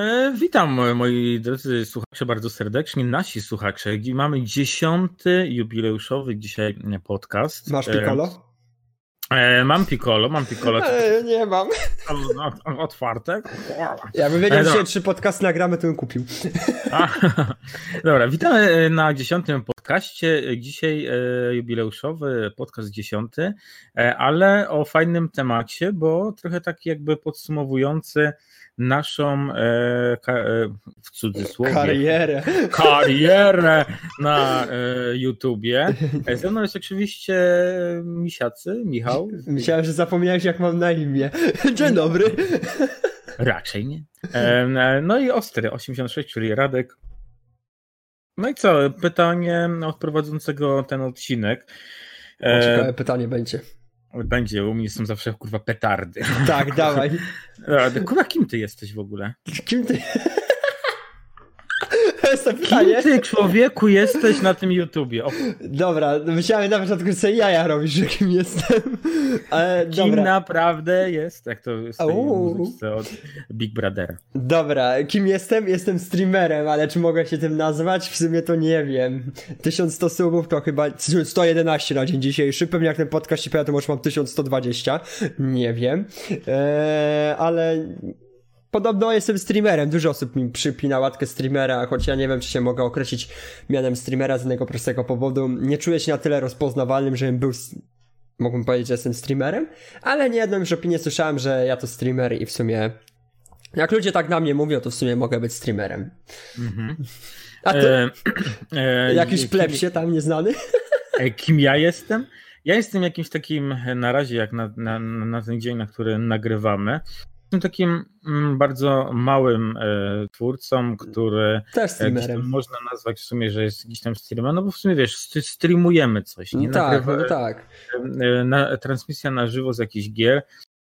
E, witam moi drodzy słuchacze bardzo serdecznie, nasi słuchacze. Mamy dziesiąty jubileuszowy dzisiaj podcast. Masz piccolo? E, mam piccolo, mam piccolo. E, nie mam. Otwarte? Jakbym wiedział, że trzy podcasty nagramy, to bym kupił. Dobra, witamy na dziesiątym podcaście. Dzisiaj e, jubileuszowy podcast dziesiąty, e, ale o fajnym temacie, bo trochę taki jakby podsumowujący naszą e, ka, e, w cudzysłowie karierę, karierę na e, YouTubie. E, ze mną jest oczywiście Misiacy, Michał. Myślałem, że zapomniałeś jak mam na imię. Dzień dobry. Raczej nie. E, no i Ostry 86, czyli Radek. No i co? Pytanie od prowadzącego ten odcinek. O, ciekawe pytanie będzie. Będzie, u mnie są zawsze kurwa petardy. Tak, dawaj. Kurwa, kim ty jesteś w ogóle? Kim ty? Kim ty człowieku jesteś na tym YouTubie? O. Dobra, myślałem na początku, że sobie jaja robisz, że kim jestem. Ale, kim dobra. naprawdę jest? Jak to jest od Big Brothera. Dobra, kim jestem? Jestem streamerem, ale czy mogę się tym nazwać? W sumie to nie wiem. 1100 subów to chyba 111 na dzień dzisiejszy. Pewnie jak ten podcast się pojawia, to może mam 1120. Nie wiem. Eee, ale podobno jestem streamerem. Dużo osób mi przypina łatkę streamera, choć ja nie wiem, czy się mogę określić mianem streamera z jednego prostego powodu. Nie czuję się na tyle rozpoznawalnym, żebym był mógłbym powiedzieć, że jestem streamerem, ale nie jedną już opinię słyszałem, że ja to streamer i w sumie jak ludzie tak na mnie mówią, to w sumie mogę być streamerem. Mm-hmm. A ty? E, e, Jakiś pleb się tam nieznany? E, kim ja jestem? Ja jestem jakimś takim, na razie jak na, na, na ten dzień, na który nagrywamy, Jestem takim mm, bardzo małym e, twórcą, który Też streamerem. można nazwać w sumie, że jest gdzieś tam streamerem, no bo w sumie wiesz, streamujemy coś. Nie? No tak, no tak. E, na, transmisja na żywo z jakichś gier,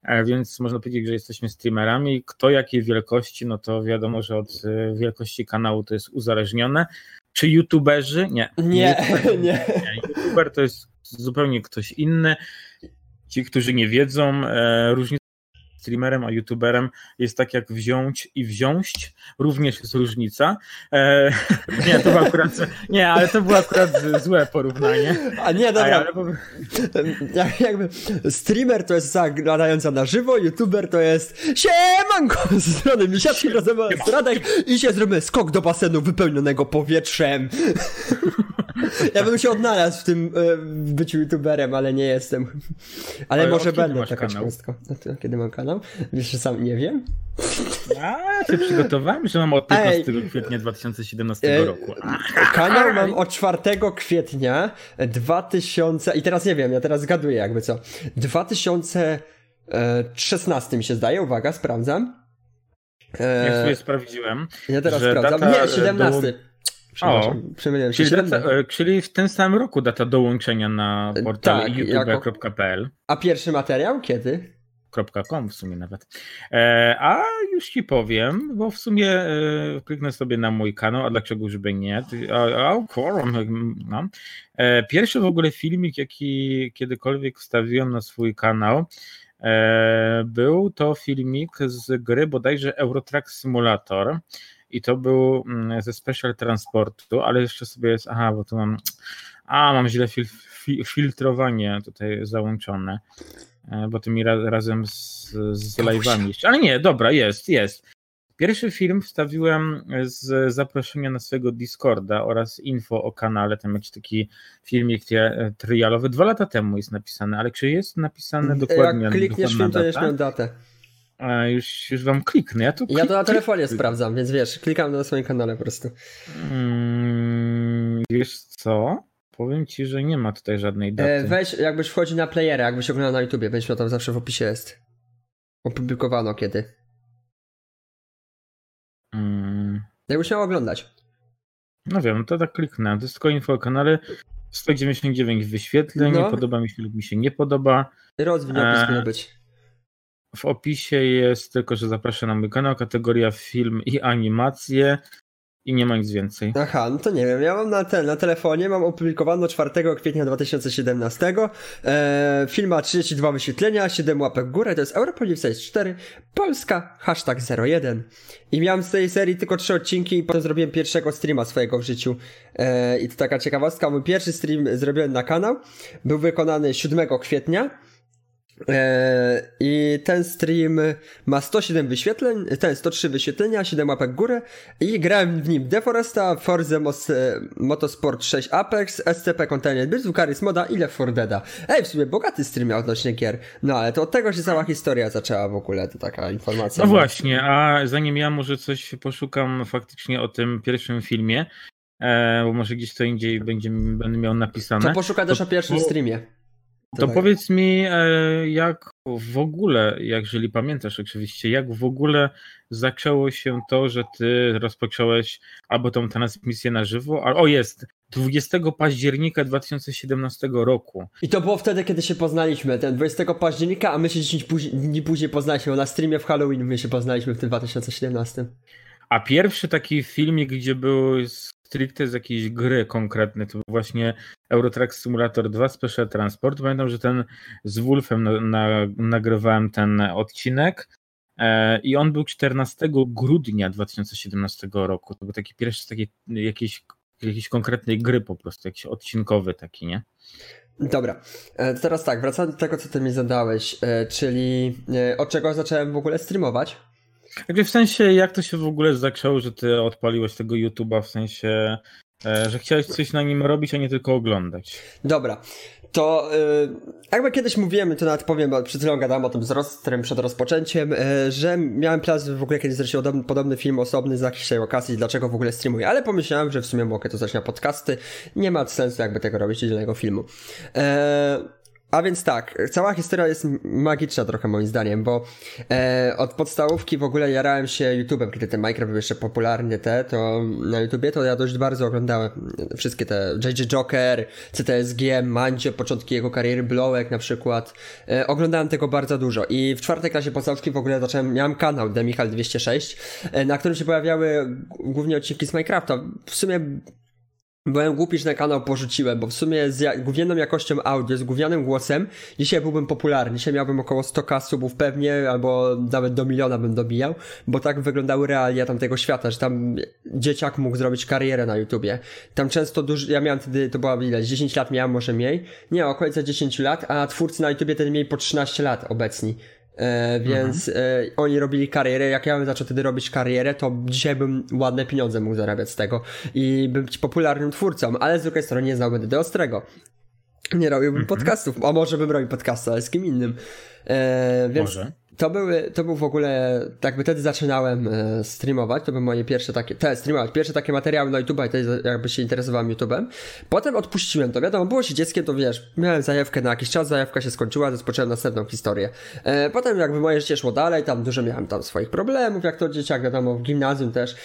e, więc można powiedzieć, że jesteśmy streamerami. Kto jakiej wielkości, no to wiadomo, że od e, wielkości kanału to jest uzależnione. Czy youtuberzy? Nie. Nie, nie. nie. YouTuber to jest zupełnie ktoś inny. Ci, którzy nie wiedzą, e, różnica streamerem a youtuberem jest tak jak wziąć i wziąć, również jest różnica. E, nie, to było akurat, nie, ale to było akurat złe porównanie. A nie, dobra. A, jakby streamer to jest zaglądająca na żywo, youtuber to jest siemanko z strony misiaczki razem z Radek i się zrobimy skok do basenu wypełnionego powietrzem. Ja bym się odnalazł w tym e, w byciu youtuberem, ale nie jestem. Ale, ale może będę taka ciekawostka. Kiedy mam kanał? Wiesz, że sam nie wiem. A, się przygotowałem, że mam od 15 Ej, kwietnia 2017 e, roku. Kanał mam od 4 kwietnia 2000 i teraz nie wiem, ja teraz zgaduję jakby co. 2016 mi się zdaje, uwaga, sprawdzam. E, Jak sobie sprawdziłem. Ja teraz sprawdzam. Nie, 17. Do... Przepraszam, się. Czyli, data, e, czyli w ten sam roku data dołączenia na portal tak, youtube.pl. A pierwszy materiał kiedy? .com w sumie nawet. E, a już ci powiem, bo w sumie e, kliknę sobie na mój kanał, a dlaczego żeby nie? A, a, no. E, pierwszy w ogóle filmik, jaki kiedykolwiek wstawiłem na swój kanał, e, był to filmik z gry bodajże Eurotrack Simulator i to był mm, ze Special Transportu, ale jeszcze sobie jest, aha, bo tu mam, a mam źle fil, fil, filtrowanie tutaj załączone, e, bo tymi ra, razem z, z live'ami ale nie, dobra, jest, jest. Pierwszy film wstawiłem z zaproszenia na swojego Discorda oraz info o kanale, tam jakiś taki filmik e, trialowy, dwa lata temu jest napisany, ale czy jest napisane dokładnie? Jak klikniesz film, to miał datę. A już, już wam kliknę. Ja to, klik, ja to na telefonie klik, sprawdzam, więc wiesz, klikam na swoim kanale po prostu. Hmm, wiesz co? Powiem ci, że nie ma tutaj żadnej daty. E, weź, jakbyś wchodzi na playera, jakbyś oglądał na YouTubie, będziesz miał tam zawsze w opisie jest. Opublikowano kiedy. Hmm. Jakbyś miał oglądać. No wiem, to tak kliknę. To jest tylko info o kanale. 199 wyświetleń, no. podoba mi się lub mi się nie podoba. Rozwój e... być. W opisie jest tylko, że zapraszam na mój kanał, kategoria film i animacje. i nie ma nic więcej. Aha, no to nie wiem. Ja mam na, ten, na telefonie, mam opublikowano 4 kwietnia 2017. E, film ma 32 wyświetlenia, 7 łapek w górę, to jest Europolice 4, Polska, hashtag 01. I miałem z tej serii tylko 3 odcinki i potem zrobiłem pierwszego streama swojego w życiu. E, I to taka ciekawostka, mój pierwszy stream zrobiłem na kanał, był wykonany 7 kwietnia. E, I ten stream ma 107 wyświetleń, ten 103 wyświetlenia, 7 łapek górę i grałem w nim Deforesta, Forza Motorsport 6 Apex, SCP Container Bits, Lucaris Moda i Left 4 Deada. Ej, w sumie bogaty stream odnośnie gier. No ale to od tego się cała historia zaczęła w ogóle, to taka informacja. No właśnie, a zanim ja może coś poszukam faktycznie o tym pierwszym filmie, e, bo może gdzieś to indziej będzie, będę miał napisane. To poszukaj też o pierwszym streamie. To tak. powiedz mi, e, jak w ogóle, jeżeli pamiętasz oczywiście, jak w ogóle zaczęło się to, że ty rozpocząłeś albo tą transmisję na żywo, o jest, 20 października 2017 roku. I to było wtedy, kiedy się poznaliśmy, ten 20 października, a my się 10 dni później poznaliśmy, na streamie w Halloween my się poznaliśmy w tym 2017. A pierwszy taki filmik, gdzie był stricte z jakiejś gry konkretnej, to był właśnie Eurotrack Simulator 2 Special Transport. Pamiętam, że ten z Wolfem na, na, nagrywałem ten odcinek e, i on był 14 grudnia 2017 roku. To był taki pierwszy z takiej jakiejś, jakiejś konkretnej gry po prostu, jakiś odcinkowy taki, nie? Dobra, e, teraz tak, wracając do tego, co ty mi zadałeś, e, czyli e, od czego zacząłem w ogóle streamować? Jakby w sensie, jak to się w ogóle zaczęło, że ty odpaliłeś tego YouTube'a, w sensie, e, że chciałeś coś na nim robić, a nie tylko oglądać. Dobra, to yy, jakby kiedyś mówiłem, to nawet powiem, przed chwilą gadałem o tym z Rostrem przed rozpoczęciem, yy, że miałem plan w ogóle kiedyś zrobić podobny, film osobny z jakiejś okazji, dlaczego w ogóle streamuję, ale pomyślałem, że w sumie mogę to zacząć na podcasty, nie ma sensu jakby tego robić, dzielnego filmu. Yy, a więc tak, cała historia jest magiczna trochę moim zdaniem, bo e, od podstałówki w ogóle jarałem się YouTube'em, kiedy ten Minecraft był jeszcze popularny te, to na YouTubie to ja dość bardzo oglądałem wszystkie te JJ Joker, CTSG, Mancio, początki jego kariery, Blowek na przykład. E, oglądałem tego bardzo dużo i w czwartej klasie podstałówki w ogóle zacząłem, miałem kanał Demichal206, e, na którym się pojawiały głównie odcinki z Minecrafta. W sumie Byłem głupi, że ten kanał porzuciłem, bo w sumie z gównianą jakością audio, z gównianym głosem, dzisiaj byłbym popularny. Dzisiaj miałbym około 100k subów pewnie, albo nawet do miliona bym dobijał, bo tak wyglądały realia tamtego świata, że tam dzieciak mógł zrobić karierę na YouTubie. Tam często dużo, ja miałem wtedy, to była ile, 10 lat miałem, może mniej? Nie, okolice 10 lat, a twórcy na YouTubie wtedy mieli po 13 lat obecni. E, więc mhm. e, oni robili karierę. Jak ja bym zaczął wtedy robić karierę, to dzisiaj bym ładne pieniądze mógł zarabiać z tego i bym być popularnym twórcą, ale z drugiej strony nie znałbym do Ostrego. Nie robiłbym mhm. podcastów, a może bym robił podcasty, ale z kim innym. E, więc może to były, to był w ogóle, jakby wtedy zaczynałem e, streamować, to były moje pierwsze takie, te streamować, pierwsze takie materiały na YouTube i wtedy jakby się interesowałem YouTube'em. Potem odpuściłem to, wiadomo, było się dzieckiem, to wiesz, miałem zajawkę na jakiś czas, zajawka się skończyła, rozpocząłem następną historię. E, potem jakby moje życie szło dalej, tam dużo miałem tam swoich problemów, jak to dzieciak, wiadomo, w gimnazjum też.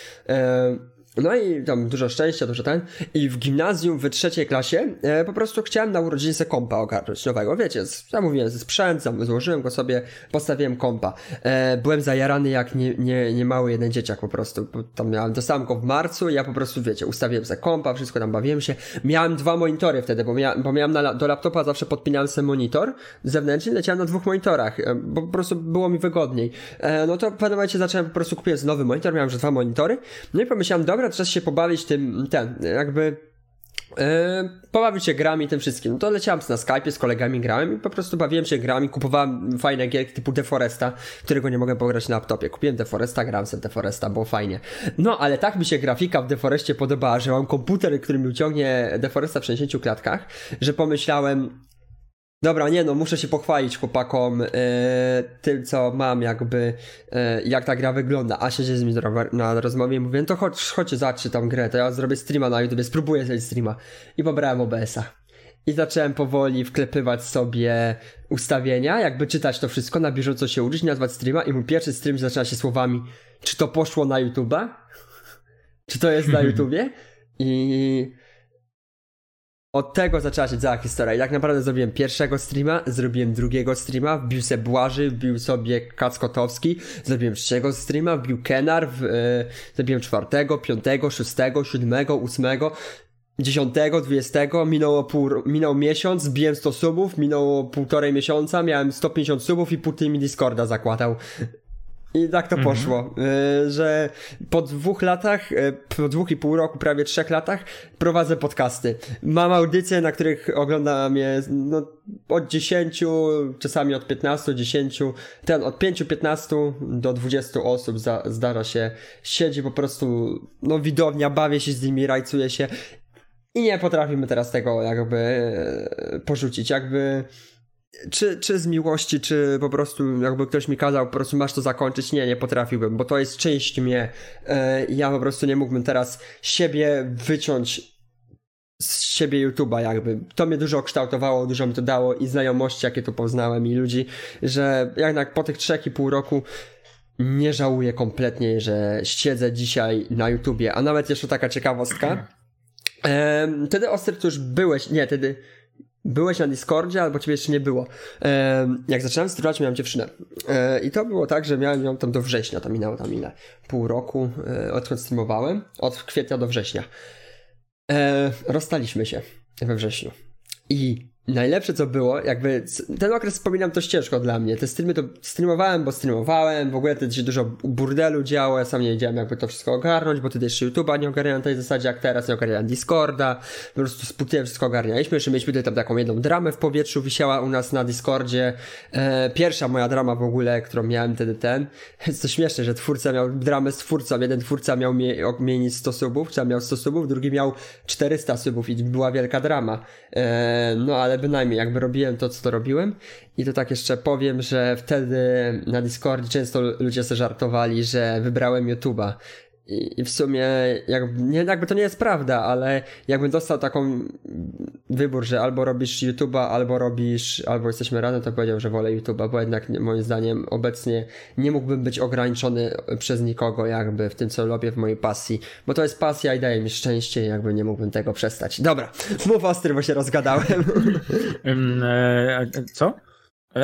No i tam dużo szczęścia, dużo ten. I w gimnazjum w trzeciej klasie e, po prostu chciałem na urodziny kompa ogarnąć nowego. Wiecie, zamówiłem ze sprzęt, złożyłem go sobie, postawiłem kompa. E, byłem zajarany jak nie, nie, nie mały jeden dzieciak po prostu. Tam miałem, dostałem go w marcu ja po prostu, wiecie, ustawiłem za kompa, wszystko tam bawiłem się. Miałem dwa monitory wtedy, bo, mia, bo miałem na, do laptopa zawsze podpinałem sobie monitor zewnętrzny, leciałem na dwóch monitorach, e, bo po prostu było mi wygodniej. E, no to w pewnym momencie zacząłem po prostu kupić nowy monitor, miałem już dwa monitory. No i pomyślałem, dobra, czas się pobawić tym, ten, jakby Yy, pobawić się grami tym wszystkim. No to leciałem na Skype z kolegami grałem i po prostu bawiłem się grami, kupowałem fajne gierki typu Deforesta, którego nie mogę pograć na laptopie. Kupiłem Deforesta, grałem sobie Deforesta, było fajnie. No, ale tak mi się grafika w Deforestie podobała, że mam komputer, który mi uciągnie Deforesta w 60 klatkach, że pomyślałem, Dobra, nie no, muszę się pochwalić chłopakom yy, tym, co mam, jakby, yy, jak ta gra wygląda. A siedzi z nimi na rozmowie i mówię, no to chodź, chodźcie, zobaczcie tą grę, to ja zrobię streama na YouTube, spróbuję zrobić streama. I pobrałem OBS-a. I zacząłem powoli wklepywać sobie ustawienia, jakby czytać to wszystko, na bieżąco się uczyć, nazwać streama i mój pierwszy stream zaczyna się słowami, czy to poszło na YouTube'a? czy to jest na YouTubie? I od tego zaczęła się cała historia. I tak naprawdę zrobiłem pierwszego streama, zrobiłem drugiego streama, wbił sobie Błaży, wbił sobie Kackotowski, zrobiłem trzeciego streama, wbił Kenar, w, e, zrobiłem czwartego, piątego, szóstego, siódmego, ósmego, dziesiątego, dwudziestego, minęło pół, minął miesiąc, zbiłem 100 subów, minęło półtorej miesiąca, miałem 150 subów i pół mi Discorda zakładał. I tak to mhm. poszło, y, że po dwóch latach, y, po dwóch i pół roku, prawie trzech latach prowadzę podcasty. Mam audycje, na których oglądam je no, od 10, czasami od 15, 10, ten od 5, 15 do 20 osób za, zdarza się. Siedzi po prostu, no widownia, bawię się z nimi, rajcuję się i nie potrafimy teraz tego jakby y, porzucić, jakby czy, czy z miłości, czy po prostu jakby ktoś mi kazał, po prostu masz to zakończyć, nie, nie potrafiłbym, bo to jest część mnie. E, ja po prostu nie mógłbym teraz siebie wyciąć z siebie YouTube'a jakby. To mnie dużo kształtowało, dużo mi to dało i znajomości, jakie tu poznałem i ludzi, że jednak po tych trzech i pół roku nie żałuję kompletnie, że siedzę dzisiaj na YouTubie. A nawet jeszcze taka ciekawostka. Ehm, wtedy Ostry, to już byłeś, nie, wtedy byłeś na Discordzie, albo ciebie jeszcze nie było. jak zacząłem streamować, miałem dziewczynę. E, I to było tak, że miałem ją tam do września, to minęło tam ile? Pół roku, e, odkąd streamowałem. Od kwietnia do września. E, rozstaliśmy się we wrześniu. I Najlepsze co było, jakby ten okres wspominam to ciężko dla mnie. Te streamy to streamowałem, bo streamowałem, w ogóle wtedy się dużo burdelu działo, ja sam nie wiedziałem jakby to wszystko ogarnąć, bo wtedy jeszcze YouTube'a nie ogarniałem tej zasadzie jak teraz, nie ogarniałem Discorda, po prostu sputnie wszystko ogarnialiśmy, jeszcze mieliśmy tutaj tam taką jedną dramę w powietrzu, wisiała u nas na Discordzie, e, pierwsza moja drama w ogóle, którą miałem wtedy ten, to śmieszne, że twórca miał dramę z twórcą, jeden twórca miał mie 100 subów, czy miał 100 subów, drugi miał 400 subów i była wielka drama, e, no ale bynajmniej jakby robiłem to, co to robiłem. I to tak jeszcze powiem, że wtedy na Discordzie często ludzie sobie żartowali, że wybrałem YouTube'a. I, w sumie jakby, nie, jakby to nie jest prawda, ale jakbym dostał taką wybór, że albo robisz YouTube'a, albo robisz, albo jesteśmy razem, to powiedział, że wolę YouTube'a, bo jednak moim zdaniem obecnie nie mógłbym być ograniczony przez nikogo jakby w tym, co robię w mojej pasji, bo to jest pasja i daje mi szczęście i jakby nie mógłbym tego przestać. Dobra, mów ostry, bo się rozgadałem. E, co?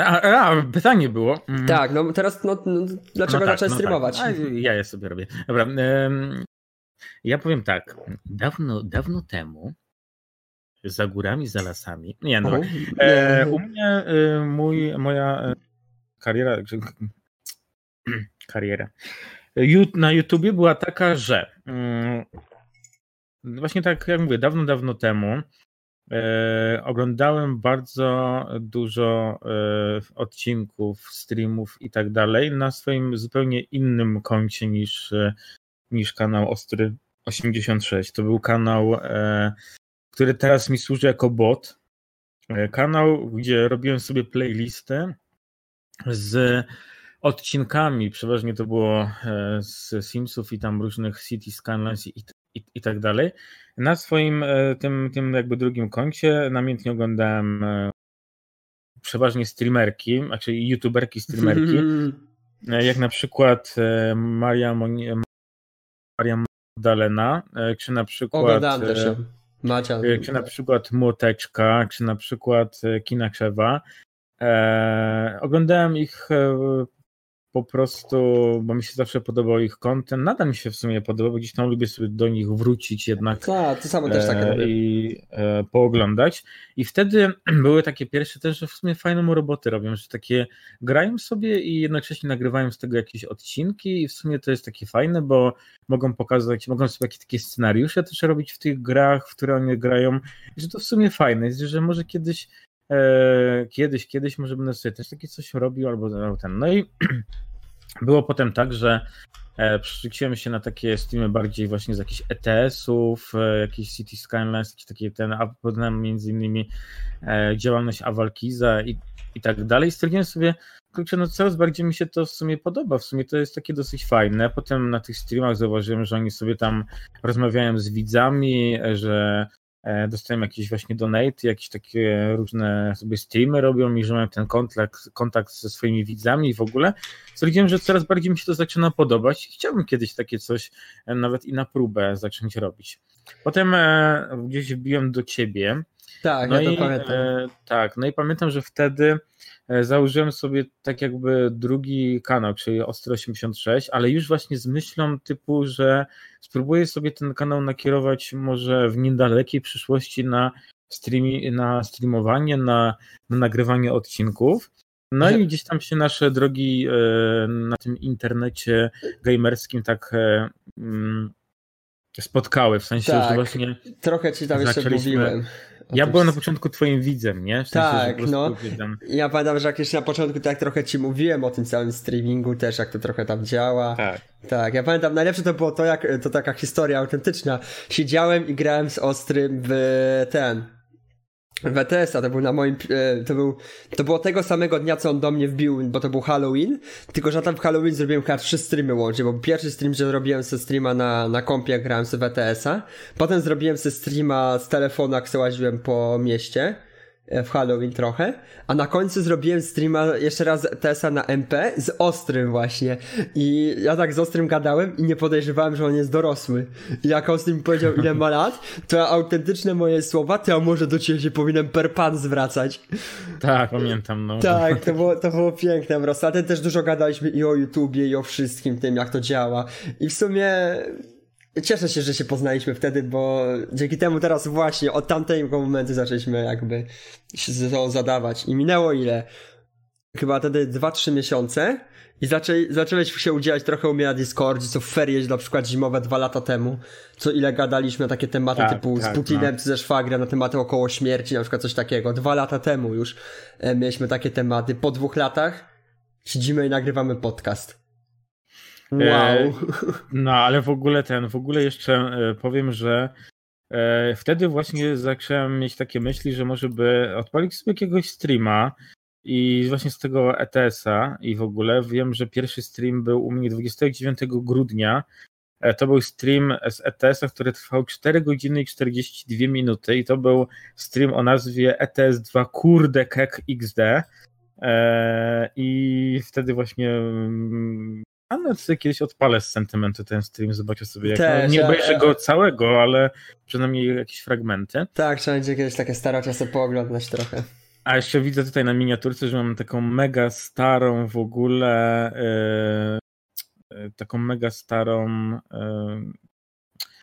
A, a, pytanie było. Mm. Tak, no teraz no, no dlaczego no tak, zacząłeś no streamować? Tak. ja je sobie robię. Dobra. Um, ja powiem tak. Dawno, dawno temu za górami, za lasami. Nie, no. E, u mnie e, mój, moja e, kariera kariera na YouTubie była taka, że um, właśnie tak jak mówię, dawno, dawno temu E, oglądałem bardzo dużo e, odcinków, streamów i tak dalej na swoim zupełnie innym koncie niż, e, niż kanał Ostry 86. To był kanał, który teraz mi służy jako bot. Kanał, gdzie robiłem sobie playlistę z odcinkami, przeważnie to było z Simsów i tam różnych City Skylines i, i, i tak dalej. Na swoim e, tym, tym jakby drugim koncie namiętnie oglądałem e, przeważnie streamerki, znaczy youtuberki streamerki, e, jak na przykład Maria, Maria Magdalena, czy na przykład Macia. czy na przykład Młoteczka, czy na przykład Kina Krzewa. oglądałem ich po prostu, bo mi się zawsze podobał ich content, nadal mi się w sumie podoba, bo gdzieś tam lubię sobie do nich wrócić jednak. Tak, to samo też tak robię. I e, pooglądać. I wtedy były takie pierwsze też, że w sumie fajną roboty robią, że takie grają sobie i jednocześnie nagrywają z tego jakieś odcinki i w sumie to jest takie fajne, bo mogą pokazać, mogą sobie jakieś takie scenariusze też robić w tych grach, w które oni grają, i że to w sumie fajne jest, że może kiedyś E, kiedyś, kiedyś może będę sobie też takie coś robił albo ten. No i było potem tak, że e, przerzuciłem się na takie streamy bardziej właśnie z jakichś ETS-ów, e, jakiś City Skylines, jakieś takie ten, a potem między innymi działalność Awalkiza i, i tak dalej. Stwierdziłem sobie, kurczę, no coraz bardziej mi się to w sumie podoba, w sumie to jest takie dosyć fajne. Potem na tych streamach zauważyłem, że oni sobie tam rozmawiają z widzami, że E, dostają jakieś właśnie donate, jakieś takie różne sobie streamy robią i że mają ten kontakt, kontakt ze swoimi widzami i w ogóle. Stwierdziłem, że coraz bardziej mi się to zaczyna podobać i chciałbym kiedyś takie coś e, nawet i na próbę zacząć robić. Potem e, gdzieś wbiłem do ciebie Tak, no ja i, to pamiętam. Tak, no i pamiętam, że wtedy założyłem sobie tak jakby drugi kanał, czyli Ostro 86, ale już właśnie z myślą typu, że spróbuję sobie ten kanał nakierować może w niedalekiej przyszłości na, streami, na streamowanie, na, na nagrywanie odcinków. No i gdzieś tam się nasze drogi e, na tym internecie gamerskim tak e, mm, spotkały, w sensie, Tak. że właśnie Trochę ci tam jeszcze mówiłem. Ja byłem na początku twoim widzem, nie? W sensie, Tak, no. Ja pamiętam, że jakieś na początku tak trochę ci mówiłem o tym całym streamingu też, jak to trochę tam działa. Tak. Tak, ja pamiętam, najlepsze to było to, jak to taka historia autentyczna. Siedziałem i grałem z Ostrym w ten. W ETS-a, to był na moim, e, to był, to było tego samego dnia, co on do mnie wbił, bo to był Halloween, tylko że tam w Halloween zrobiłem chyba trzy streamy łącznie, bo pierwszy stream, że zrobiłem sobie streama na, na kompie, grałem sobie w ETS-a, potem zrobiłem sobie streama z telefonu, jak po mieście, e, w Halloween trochę, a na końcu zrobiłem streama jeszcze raz TSA na MP z Ostrym właśnie i ja tak z Ostrym gadałem i nie podejrzewałem, że on jest dorosły. I jak Ostry mi powiedział ile ma lat, to autentyczne moje słowa, to ja może do ciebie się powinienem per pan zwracać. Tak, pamiętam, no. Tak, to było, to było piękne po prostu. A ten też dużo gadaliśmy i o YouTubie, i o wszystkim tym, jak to działa. I w sumie cieszę się, że się poznaliśmy wtedy, bo dzięki temu teraz właśnie od tamtego momentu zaczęliśmy jakby się to zadawać. I minęło ile? Chyba wtedy 2-3 miesiące i zaczę, zacząłeś się udzielać trochę u mnie na Discordzie, co w ferie na przykład zimowe dwa lata temu, co ile gadaliśmy na takie tematy Tak, typu tak, z Putinem no. czy ze Szwagrem na tematy około śmierci, na przykład coś takiego. Dwa lata temu już e, mieliśmy takie tematy. Po dwóch latach siedzimy i nagrywamy podcast. Wow. E, No, ale w ogóle ten, w ogóle jeszcze e, powiem, że e, wtedy właśnie zacząłem mieć takie myśli, że może by odpalić sobie jakiegoś streama i właśnie z tego ETS-a i w ogóle wiem, że pierwszy stream był u mnie 29 grudnia. To był stream z ETS-a, który trwał 4 godziny i 42 minuty i to był stream o nazwie ETS2 Kurde Kek XD. I wtedy właśnie mm, a no sobie kiedyś odpalę z sentymentu ten stream, zobaczę sobie jak. Też, nie obejrzę go całego, ale przynajmniej jakieś fragmenty. Tak, trzeba będzie kiedyś takie stare czasy pooglądać trochę. A jeszcze widzę tutaj na miniaturce, że mam taką mega starą w ogóle. e, e, taką mega starą. e,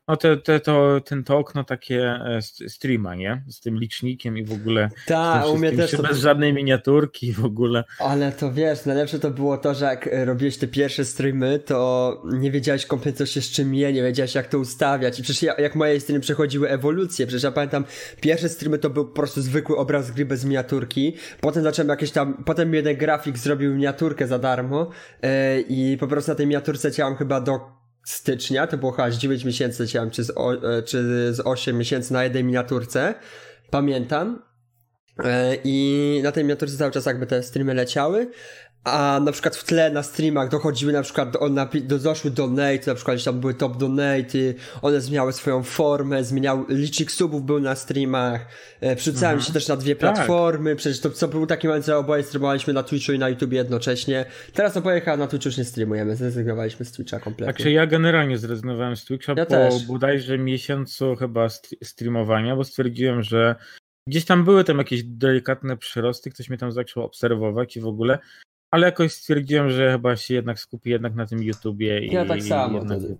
no te, te, to, ten, to okno takie e, streama, nie? Z tym licznikiem i w ogóle. Tak, u mnie też to bez żadnej miniaturki w ogóle. Ale to wiesz, najlepsze to było to, że jak e, robiłeś te pierwsze streamy, to nie wiedziałeś kompletnie co się z czym je, nie wiedziałeś jak to ustawiać. I przecież ja, jak moje streamy przechodziły ewolucję, przecież ja pamiętam, pierwsze streamy to był po prostu zwykły obraz gry bez miniaturki, potem zacząłem jakieś tam, potem jeden grafik zrobił miniaturkę za darmo e, i po prostu na tej miniaturce działam chyba do stycznia, to było chyba z 9 miesięcy działam, czy z, o, e, czy z 8 miesięcy na jednej miniaturce, pamiętam. E, I na tej miniaturce cały czas jakby te streamy leciały. A na przykład w tle na streamach dochodziły na przykład, do, napi- do, doszły donate, na przykład gdzieś tam były top donate, one zmieniały swoją formę, zmieniał, licznik subów był na streamach, e, przerzucałem Mhm. się też na dwie Tak. platformy, przecież to co był taki moment, że oboje streamowaliśmy na Twitchu i na YouTube jednocześnie. Teraz oboje chyba na Twitchu już nie streamujemy, zrezygnowaliśmy z Twitcha kompletnie. Także ja generalnie zrezygnowałem z Twitcha Ja po też. bodajże miesiącu chyba st- streamowania, bo stwierdziłem, że gdzieś tam były tam jakieś delikatne przyrosty, ktoś mnie tam zaczął obserwować i w ogóle, ale jakoś stwierdziłem, że chyba się jednak skupię jednak na tym YouTubie i Ja tak samo wtedy.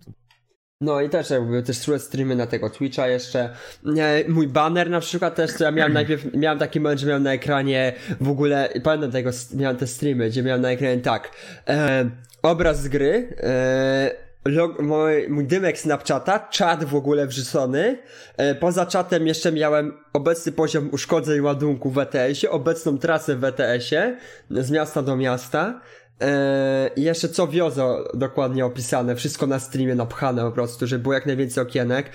No i też jakby też streamy na tego Twitcha jeszcze. E, Mój banner na przykład też, to ja miałem najpierw, miałem taki moment, że miałem na ekranie w ogóle, pamiętam tego, miałem te streamy, gdzie miałem na ekranie tak, e, obraz z gry, e, log, mój, mój dymek Snapchata, czat w ogóle wrzucony, e, poza czatem jeszcze miałem obecny poziom uszkodzeń ładunku w ETS-ie, obecną trasę w ETS-ie, z miasta do miasta, I jeszcze co wiozą dokładnie opisane, wszystko na streamie napchane po prostu, żeby było jak najwięcej okienek.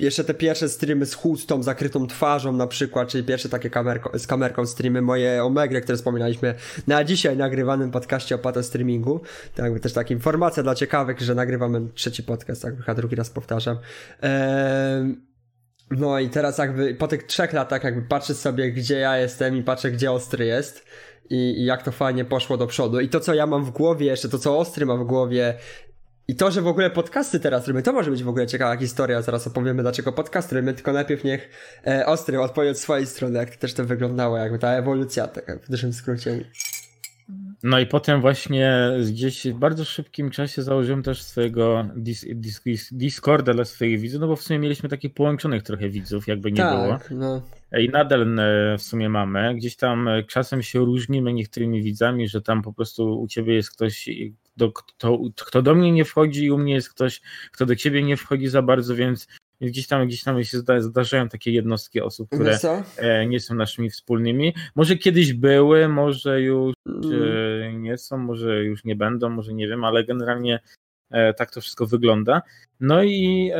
Jeszcze te pierwsze streamy z chustą, zakrytą twarzą na przykład, czyli pierwsze takie kamerko, z kamerką streamy, moje Omegry, które wspominaliśmy na dzisiaj nagrywanym podcaście o pato streamingu. Tak jakby też taka informacja dla ciekawych, że nagrywamy trzeci podcast, tak chyba drugi raz powtarzam. Eee, no i teraz jakby po tych trzech latach jakby patrzę sobie, gdzie ja jestem i patrzę, gdzie Ostry jest i, i jak to fajnie poszło do przodu. I to, co ja mam w głowie jeszcze, to, co Ostry ma w głowie I to, że w ogóle podcasty teraz robimy, to może być w ogóle ciekawa historia, zaraz opowiemy dlaczego podcasty robimy, tylko najpierw niech e, Ostry odpowie od swojej strony, jak też to wyglądało, jakby ta ewolucja, tak w dużym skrócie. No i potem właśnie gdzieś w bardzo szybkim czasie założyłem też swojego dis, dis, dis, Discorda dla swoich widzów, no bo w sumie mieliśmy takich połączonych trochę widzów, jakby nie tak, było. No. I nadal e, w sumie mamy. Gdzieś tam e, czasem się różnimy niektórymi widzami, że tam po prostu u ciebie jest ktoś, do, kto, kto do mnie nie wchodzi i u mnie jest ktoś, kto do ciebie nie wchodzi za bardzo, więc gdzieś tam, gdzieś tam się zdarzają takie jednostki osób, które e, nie są naszymi wspólnymi. Może kiedyś były, może już mm. nie są, może już nie będą, może nie wiem, ale generalnie tak to wszystko wygląda. No i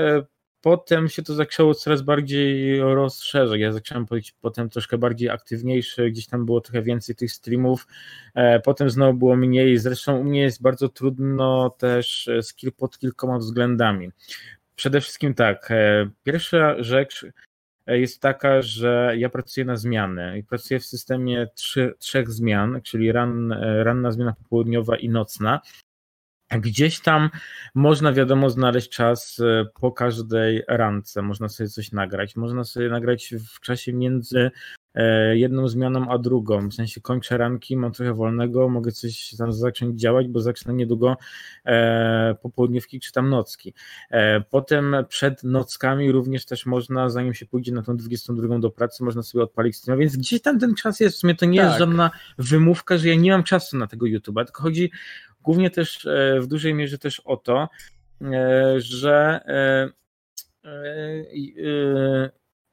potem się to zaczęło coraz bardziej rozszerzać. Ja zacząłem być potem troszkę bardziej aktywniejszy, gdzieś tam było trochę więcej tych streamów, e, potem znowu było mniej. Zresztą u mnie jest bardzo trudno też skill pod kilkoma względami. Przede wszystkim tak, e, pierwsza rzecz jest taka, że ja pracuję na zmiany i pracuję w systemie trzy, trzech zmian, czyli ran, e, ranna zmiana popołudniowa i nocna. Gdzieś tam można, wiadomo, znaleźć czas e, po każdej rance, można sobie coś nagrać. Można sobie nagrać w czasie między e, jedną zmianą a drugą. W sensie kończę ranki, mam trochę wolnego, mogę coś tam zacząć działać, bo zacznę niedługo e, popołudniówki czy tam nocki. Potem przed nockami również też można, zanim się pójdzie na tą 22 do pracy, można sobie odpalić streama, więc gdzieś tam ten czas jest. W sumie to nie tak. jest żadna wymówka, że ja nie mam czasu na tego YouTube'a, tylko chodzi Głównie też e, w dużej mierze też o to, e, że e,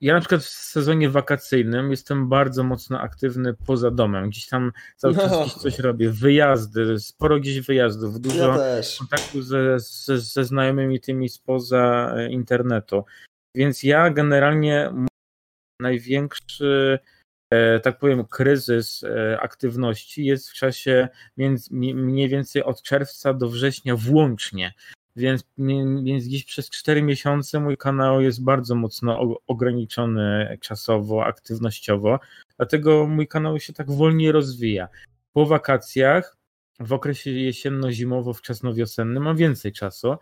ja na przykład w sezonie wakacyjnym jestem bardzo mocno aktywny poza domem. Gdzieś tam cały czas no. coś robię. Wyjazdy, sporo gdzieś wyjazdów, dużo ja kontaktu ze, ze, ze znajomymi tymi spoza internetu. Więc ja generalnie największy tak powiem, kryzys e, aktywności jest w czasie między, mniej więcej od czerwca do września włącznie. Więc, więc dziś przez 4 miesiące mój kanał jest bardzo mocno ograniczony czasowo, aktywnościowo, dlatego mój kanał się tak wolniej rozwija. Po wakacjach, w okresie jesienno-zimowo-wczesnowiosennym mam więcej czasu,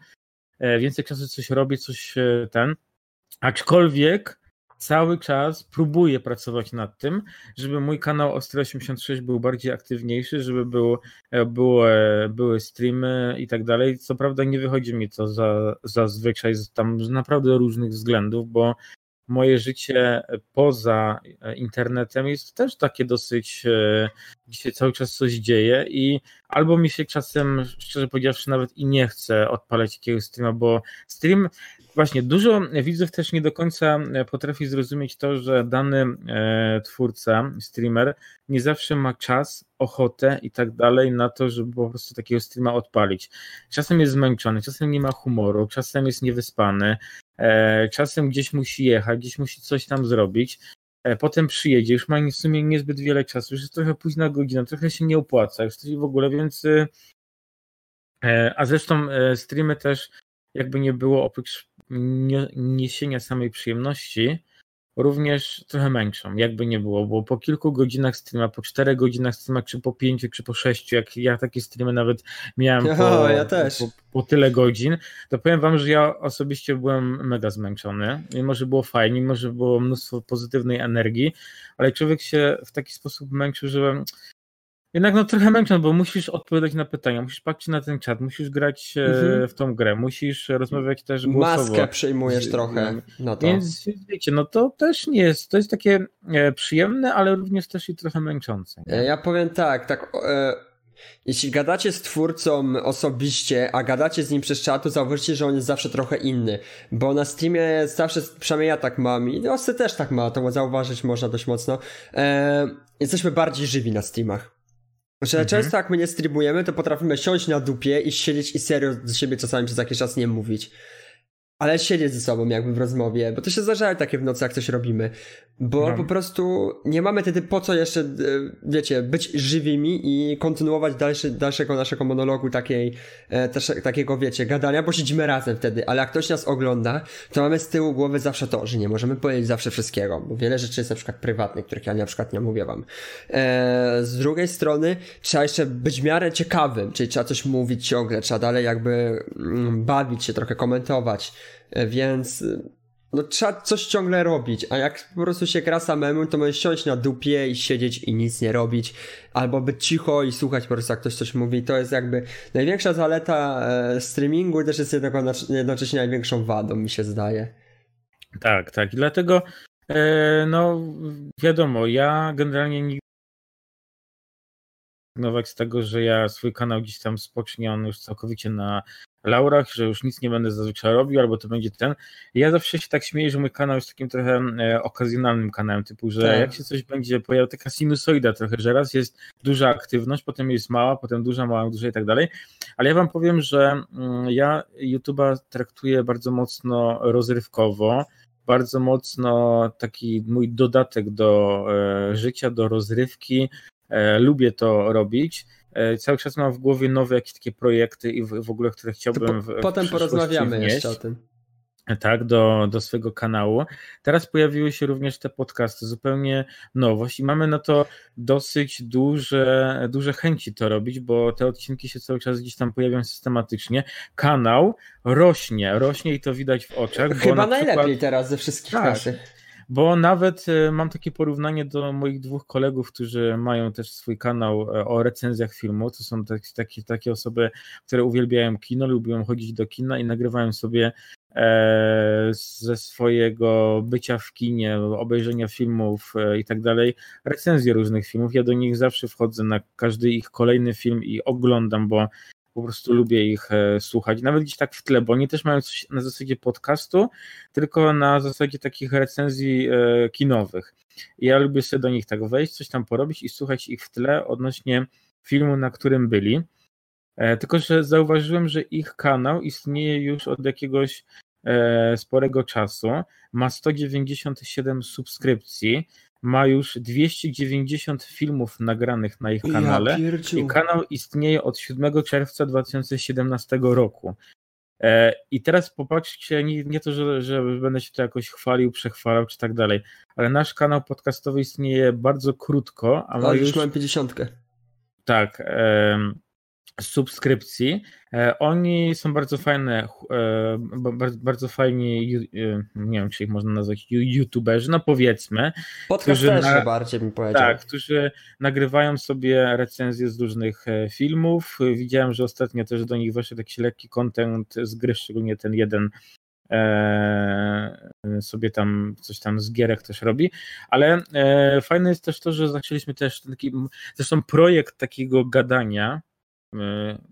e, więcej czasu coś robię, coś ten, aczkolwiek cały czas próbuję pracować nad tym, żeby mój kanał Ostry 86 był bardziej aktywniejszy, żeby był, e, było, były streamy i tak dalej. Co prawda nie wychodzi mi to za, zazwyczaj tam z naprawdę różnych względów, bo moje życie poza e, internetem jest też takie dosyć, e, dzisiaj cały czas coś dzieje i albo mi się czasem, szczerze powiedziawszy, nawet i nie chce odpalać jakiegoś streama, bo stream Właśnie, dużo widzów też nie do końca e, potrafi zrozumieć to, że dany e, twórca, streamer, nie zawsze ma czas, ochotę i tak dalej na to, żeby po prostu takiego streama odpalić. Czasem jest zmęczony, czasem nie ma humoru, czasem jest niewyspany, e, czasem gdzieś musi jechać, gdzieś musi coś tam zrobić. Potem przyjedzie, już ma w sumie niezbyt wiele czasu, już jest trochę późna godzina, trochę się nie opłaca, już w ogóle, więc. A zresztą streamy też, jakby nie było, oprócz niesienia samej przyjemności również trochę męczą, jakby nie było, bo po kilku godzinach streama, po czterech godzinach streama, czy po pięciu, czy po sześciu, jak ja takie streamy nawet miałem po, ja po, po, tyle godzin, to powiem wam, że ja osobiście byłem mega zmęczony, mimo że było fajnie, mimo że było mnóstwo pozytywnej energii, ale człowiek się w taki sposób męczył, że jednak no trochę męczą, bo musisz odpowiadać na pytania, musisz patrzeć na ten czat, musisz grać e, mhm. w tą grę, musisz rozmawiać też głosowo. Maskę przejmujesz trochę na to. Więc wiecie, no to też nie jest, to jest takie e, przyjemne, ale również też i trochę męczące. Nie? Ja powiem tak, tak e, jeśli gadacie z twórcą osobiście, a gadacie z nim przez czat, to zauważycie, że on jest zawsze trochę inny, bo na Steamie zawsze, przynajmniej ja tak mam i Osy też tak ma, to zauważyć można dość mocno, jesteśmy bardziej żywi na Steamach. Że mhm. często jak my nie streamujemy, to potrafimy siąść na dupie i siedzieć i serio z siebie czasami przez jakiś czas nie mówić. Ale siedzieć ze sobą jakby w rozmowie, bo to się zdarzają takie w nocy, jak coś robimy. Bo no. po prostu nie mamy wtedy po co jeszcze, e, wiecie, być żywimi i kontynuować dalszy, dalszego naszego monologu takiej, e, też, takiego, wiecie, gadania, bo siedzimy razem wtedy, ale jak ktoś nas ogląda, to mamy z tyłu głowy zawsze to, że nie możemy powiedzieć zawsze wszystkiego, bo wiele rzeczy jest na przykład prywatnych, których ja na przykład nie mówię wam. E, z drugiej strony trzeba jeszcze być w miarę ciekawym, czyli trzeba coś mówić ciągle, trzeba dalej jakby mm, bawić się, trochę komentować, e, więc no trzeba coś ciągle robić, a jak po prostu się gra samemu, to możesz siąść na dupie i siedzieć i nic nie robić, albo być cicho i słuchać po prostu jak ktoś coś mówi. To jest jakby największa zaleta e, streamingu też jest jednocześnie największą wadą, mi się zdaje. Tak, tak. I dlatego e, no wiadomo, ja generalnie nigdy z tego, że ja swój kanał gdzieś tam spocznie, on już całkowicie na laurach, że już nic nie będę zazwyczaj robił, albo to będzie ten. Ja zawsze się tak śmieję, że mój kanał jest takim trochę e, okazjonalnym kanałem, typu, że tak. jak się coś będzie pojawiało, taka sinusoida trochę, że raz jest duża aktywność, potem jest mała, potem duża, mała, duża i tak dalej. Ale ja wam powiem, że mm, ja YouTube'a traktuję bardzo mocno rozrywkowo, bardzo mocno taki mój dodatek do e, życia, do rozrywki. E, lubię to robić E, cały czas mam w głowie nowe jakieś takie projekty i w, w ogóle, które chciałbym po, w, Potem porozmawiamy wnieść. jeszcze o tym. Tak, do, do swojego kanału. Teraz pojawiły się również te podcasty, zupełnie nowość i mamy na to dosyć duże, duże chęci to robić, bo te odcinki się cały czas gdzieś tam pojawiają systematycznie. Kanał rośnie, rośnie i to widać w oczach. Chyba najlepiej przykład... teraz ze wszystkich tak, naszych. Bo nawet e, mam takie porównanie do moich dwóch kolegów, którzy mają też swój kanał e, o recenzjach filmu. To są takie, takie osoby, które uwielbiają kino, lubią chodzić do kina i nagrywają sobie e, ze swojego bycia w kinie, obejrzenia filmów i tak dalej, recenzje różnych filmów. Ja do nich zawsze wchodzę na każdy ich kolejny film i oglądam, bo po prostu lubię ich e, słuchać, nawet gdzieś tak w tle, bo oni też mają coś na zasadzie podcastu, tylko na zasadzie takich recenzji e, kinowych. Ja lubię sobie do nich tak wejść, coś tam porobić i słuchać ich w tle odnośnie filmu, na którym byli. E, tylko, że zauważyłem, że ich kanał istnieje już od jakiegoś sporego czasu, ma 197 subskrypcji, ma już 290 filmów nagranych na ich kanale ja i kanał istnieje od 7 czerwca 2017 roku. E, I teraz popatrzcie, nie, nie to, że, że będę się to jakoś chwalił, przechwalał czy tak dalej, ale nasz kanał podcastowy istnieje bardzo krótko, a ma już... już mam 50. Tak subskrypcji. E, oni są bardzo fajne, e, bardzo fajni, e, nie wiem, czy ich można nazwać youtuberzy, no powiedzmy. Podcasterzy na, bardziej bym powiedział. Tak, którzy nagrywają sobie recenzje z różnych filmów. Widziałem, że ostatnio też do nich wyszedł jakiś lekki content z gry, szczególnie ten jeden sobie tam coś tam z gierek też robi, ale fajne jest też to, że zaczęliśmy też taki, zresztą projekt takiego gadania,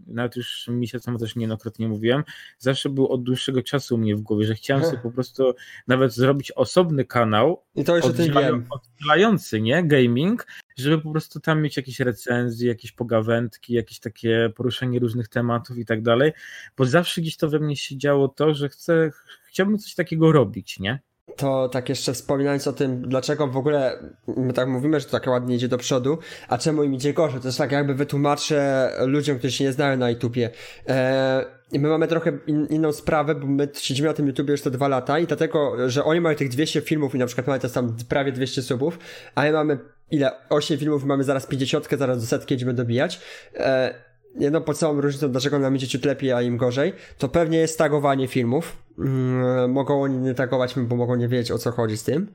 nawet już mi się samo też niejednokrotnie mówiłem, zawsze był od dłuższego czasu u mnie w głowie, że chciałem sobie po prostu nawet zrobić osobny kanał I to już oddzielający, nie, gaming, żeby po prostu tam mieć jakieś recenzje, jakieś pogawędki, jakieś takie poruszenie różnych tematów i tak dalej, bo zawsze gdzieś to we mnie się działo to, że chcę, chciałbym coś takiego robić, nie? To tak jeszcze wspominając o tym, dlaczego w ogóle my tak mówimy, że to tak ładnie idzie do przodu, a czemu im idzie gorzej, to jest tak jakby wytłumaczę ludziom, którzy się nie znają na YouTubie. Eee, my mamy trochę in, inną sprawę, bo my siedzimy na tym YouTubie już te dwa lata i dlatego, że oni mają tych 200 filmów i na przykład mamy też tam prawie 200 subów, a my mamy ile? 8 filmów, mamy zaraz 50, zaraz do setki będziemy dobijać. Eee, jedną podstawową różnicą, dlaczego nam idzie ciut lepiej, a im gorzej, to pewnie jest tagowanie filmów. Mm, mogą oni nie tagować, bo mogą nie wiedzieć o co chodzi z tym.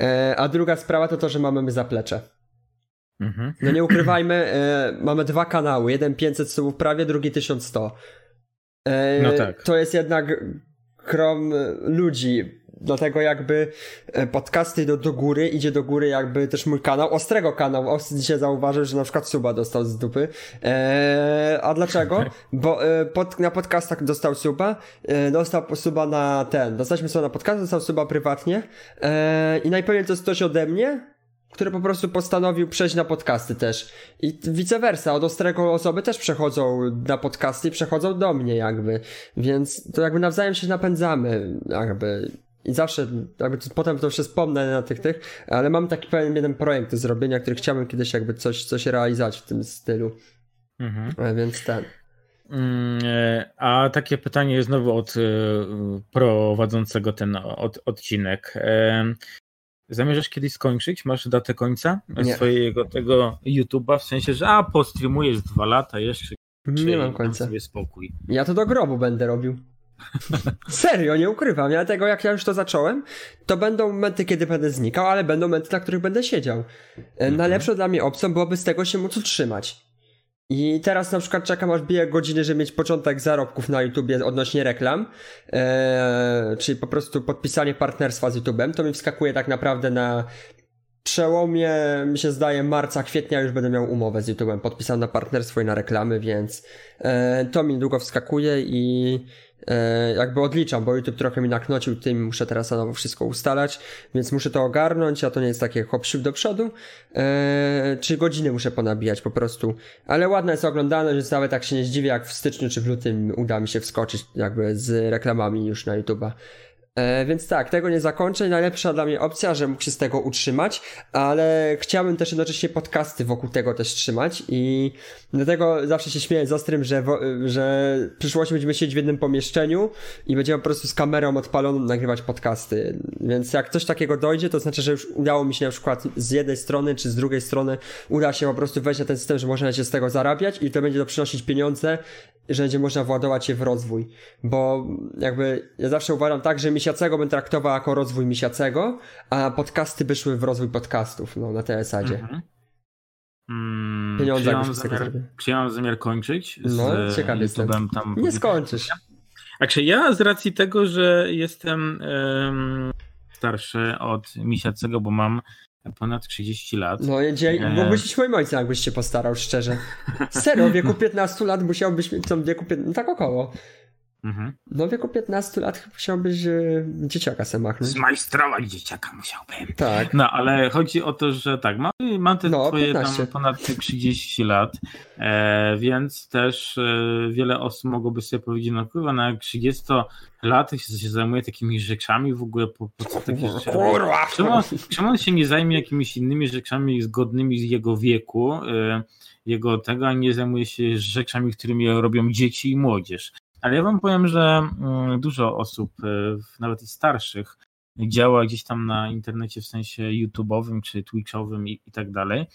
E, a druga sprawa to to, że mamy zaplecze. Mhm. No nie ukrywajmy, e, mamy dwa kanały, jeden 500 subów prawie, drugi 1100. E, no tak. To jest jednak krom ludzi Dlatego jakby e, podcasty idą do góry, idzie do góry jakby też mój kanał, ostrego kanału. Ostry dzisiaj zauważył, że na przykład suba dostał z dupy. Eee, a dlaczego? Bo e, pod, na podcastach dostał suba, e, dostał suba na ten, dostaliśmy suba na podcast, dostał suba prywatnie e, i najpewniej to jest ktoś ode mnie, który po prostu postanowił przejść na podcasty też. I vice versa, od ostrego osoby też przechodzą na podcasty i przechodzą do mnie jakby. Więc to jakby nawzajem się napędzamy jakby i zawsze, jakby to, potem to już wspomnę na tych, tych, ale mam taki pewien jeden projekt do zrobienia, który chciałbym kiedyś jakby coś, coś realizować w tym stylu. Mhm. E, więc ten. Mm, e, a takie pytanie znowu od e, prowadzącego ten od, odcinek. Zamierzasz kiedyś skończyć? Masz datę końca Nie. swojego tego YouTube'a? W sensie, że a postreamujesz dwa lata jeszcze. Nie mam końca. sobie spokój. Ja to do grobu będę robił. Serio, nie ukrywam. Ja tego, jak ja już to zacząłem, to będą momenty, kiedy będę znikał, ale będą momenty, na których będę siedział. E, mhm. Najlepszą dla mnie opcją byłoby z tego się móc utrzymać. I teraz na przykład czekam aż bije godziny, żeby mieć początek zarobków na YouTubie odnośnie reklam, eee, czyli po prostu podpisanie partnerstwa z YouTubem. To mi wskakuje tak naprawdę na przełomie, mi się zdaje, marca, kwietnia już będę miał umowę z YouTubem podpisaną na partnerstwo i na reklamy, więc e, to mi długo wskakuje i jakby odliczam, bo YouTube trochę mi naknocił tym, muszę teraz na nowo wszystko ustalać, więc muszę to ogarnąć, a to nie jest takie hop do przodu, e, czy godziny muszę ponabijać po prostu, ale ładna jest oglądalność, więc nawet tak się nie zdziwię, jak w styczniu czy w lutym uda mi się wskoczyć jakby z reklamami już na YouTube'a. E, więc tak, tego nie zakończę. Najlepsza dla mnie opcja, że mógł się z tego utrzymać, ale chciałbym też jednocześnie podcasty wokół tego też trzymać i dlatego zawsze się śmieję z Ostrym, że, że w przyszłości będziemy siedzieć w jednym pomieszczeniu i będziemy po prostu z kamerą odpaloną nagrywać podcasty. Więc jak coś takiego dojdzie, to znaczy, że już udało mi się na przykład z jednej strony czy z drugiej strony uda się po prostu wejść na ten system, że można się z tego zarabiać i to będzie to przynosić pieniądze że będzie można władować je w rozwój, bo jakby ja zawsze uważam tak, że Misiacego bym traktował jako rozwój Misiacego, a podcasty by szły w rozwój podcastów, no na tej zasadzie. Mhm. Mm, Pieniądze czy mam zamiar, czy ja mam zamiar kończyć z no, ciekawy jestem. Tam Nie skończysz. Także ja z racji tego, że jestem um, starszy od Misiacego, bo mam ponad 30 lat. No, e... mógłbyś być moim ojcem, jakbyś się postarał, szczerze. Serio, w wieku 15 lat musiałbyś mieć, w wieku, no tak około. Mhm. No w wieku 15 lat chciałbyś e, dzieciaka se machnąć. Zmajstrować dzieciaka musiałbym. Tak. No ale chodzi o to, że tak, mam, mam te no, twoje 15. tam ponad 30 lat, e, więc też e, wiele osób mogłoby sobie powiedzieć, no kurwa, na 30 lat się, się zajmuje takimi rzeczami w ogóle, po, po co takie rzeczy? Kurwa! Czemu, czemu on się nie zajmie jakimiś innymi rzeczami zgodnymi z jego wieku, e, jego tego, a nie zajmuje się rzeczami, którymi robią dzieci i młodzież. Ale ja wam powiem, że mm, dużo osób, e, nawet i starszych, działa gdzieś tam na internecie w sensie YouTube'owym czy Twitch'owym i, i tak dalej.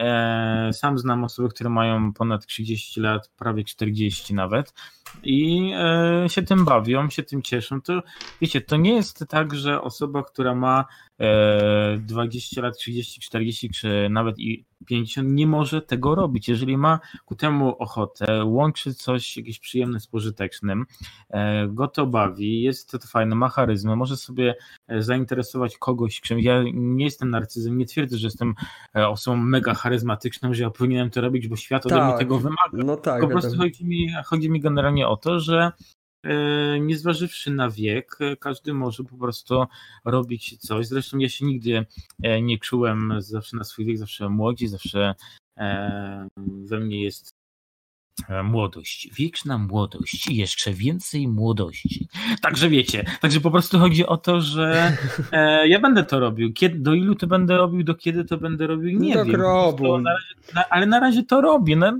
E, sam znam osoby, które mają ponad 30 lat, prawie 40 nawet i e, się tym bawią, się tym cieszą. To wiecie, to nie jest tak, że osoba, która ma 20 lat, 30, 40 czy nawet i 50 nie może tego robić. Jeżeli ma ku temu ochotę, łączy coś jakieś przyjemne z pożytecznym, e, go to bawi, jest to fajne, ma charyzmę, może sobie e, zainteresować kogoś czymś. Ja nie jestem narcyzem, nie twierdzę, że jestem e, osobą mega charyzmatyczną, że ja powinienem to robić, bo świat ode tak, mnie tego wymaga. No tak, po prostu chodzi mi, chodzi mi generalnie o to, że E, nie zważywszy na wiek, e, każdy może po prostu robić coś. Zresztą ja się nigdy e, nie czułem zawsze na swój wiek, zawsze młodzi, zawsze we mnie jest młodość, wieczna młodość i jeszcze więcej młodości. Także wiecie, także po prostu chodzi o to, że e, ja będę to robił. Kiedy, do ilu to będę robił, do kiedy to będę robił, nie wiem. Na razie, na, ale na razie to robię. No,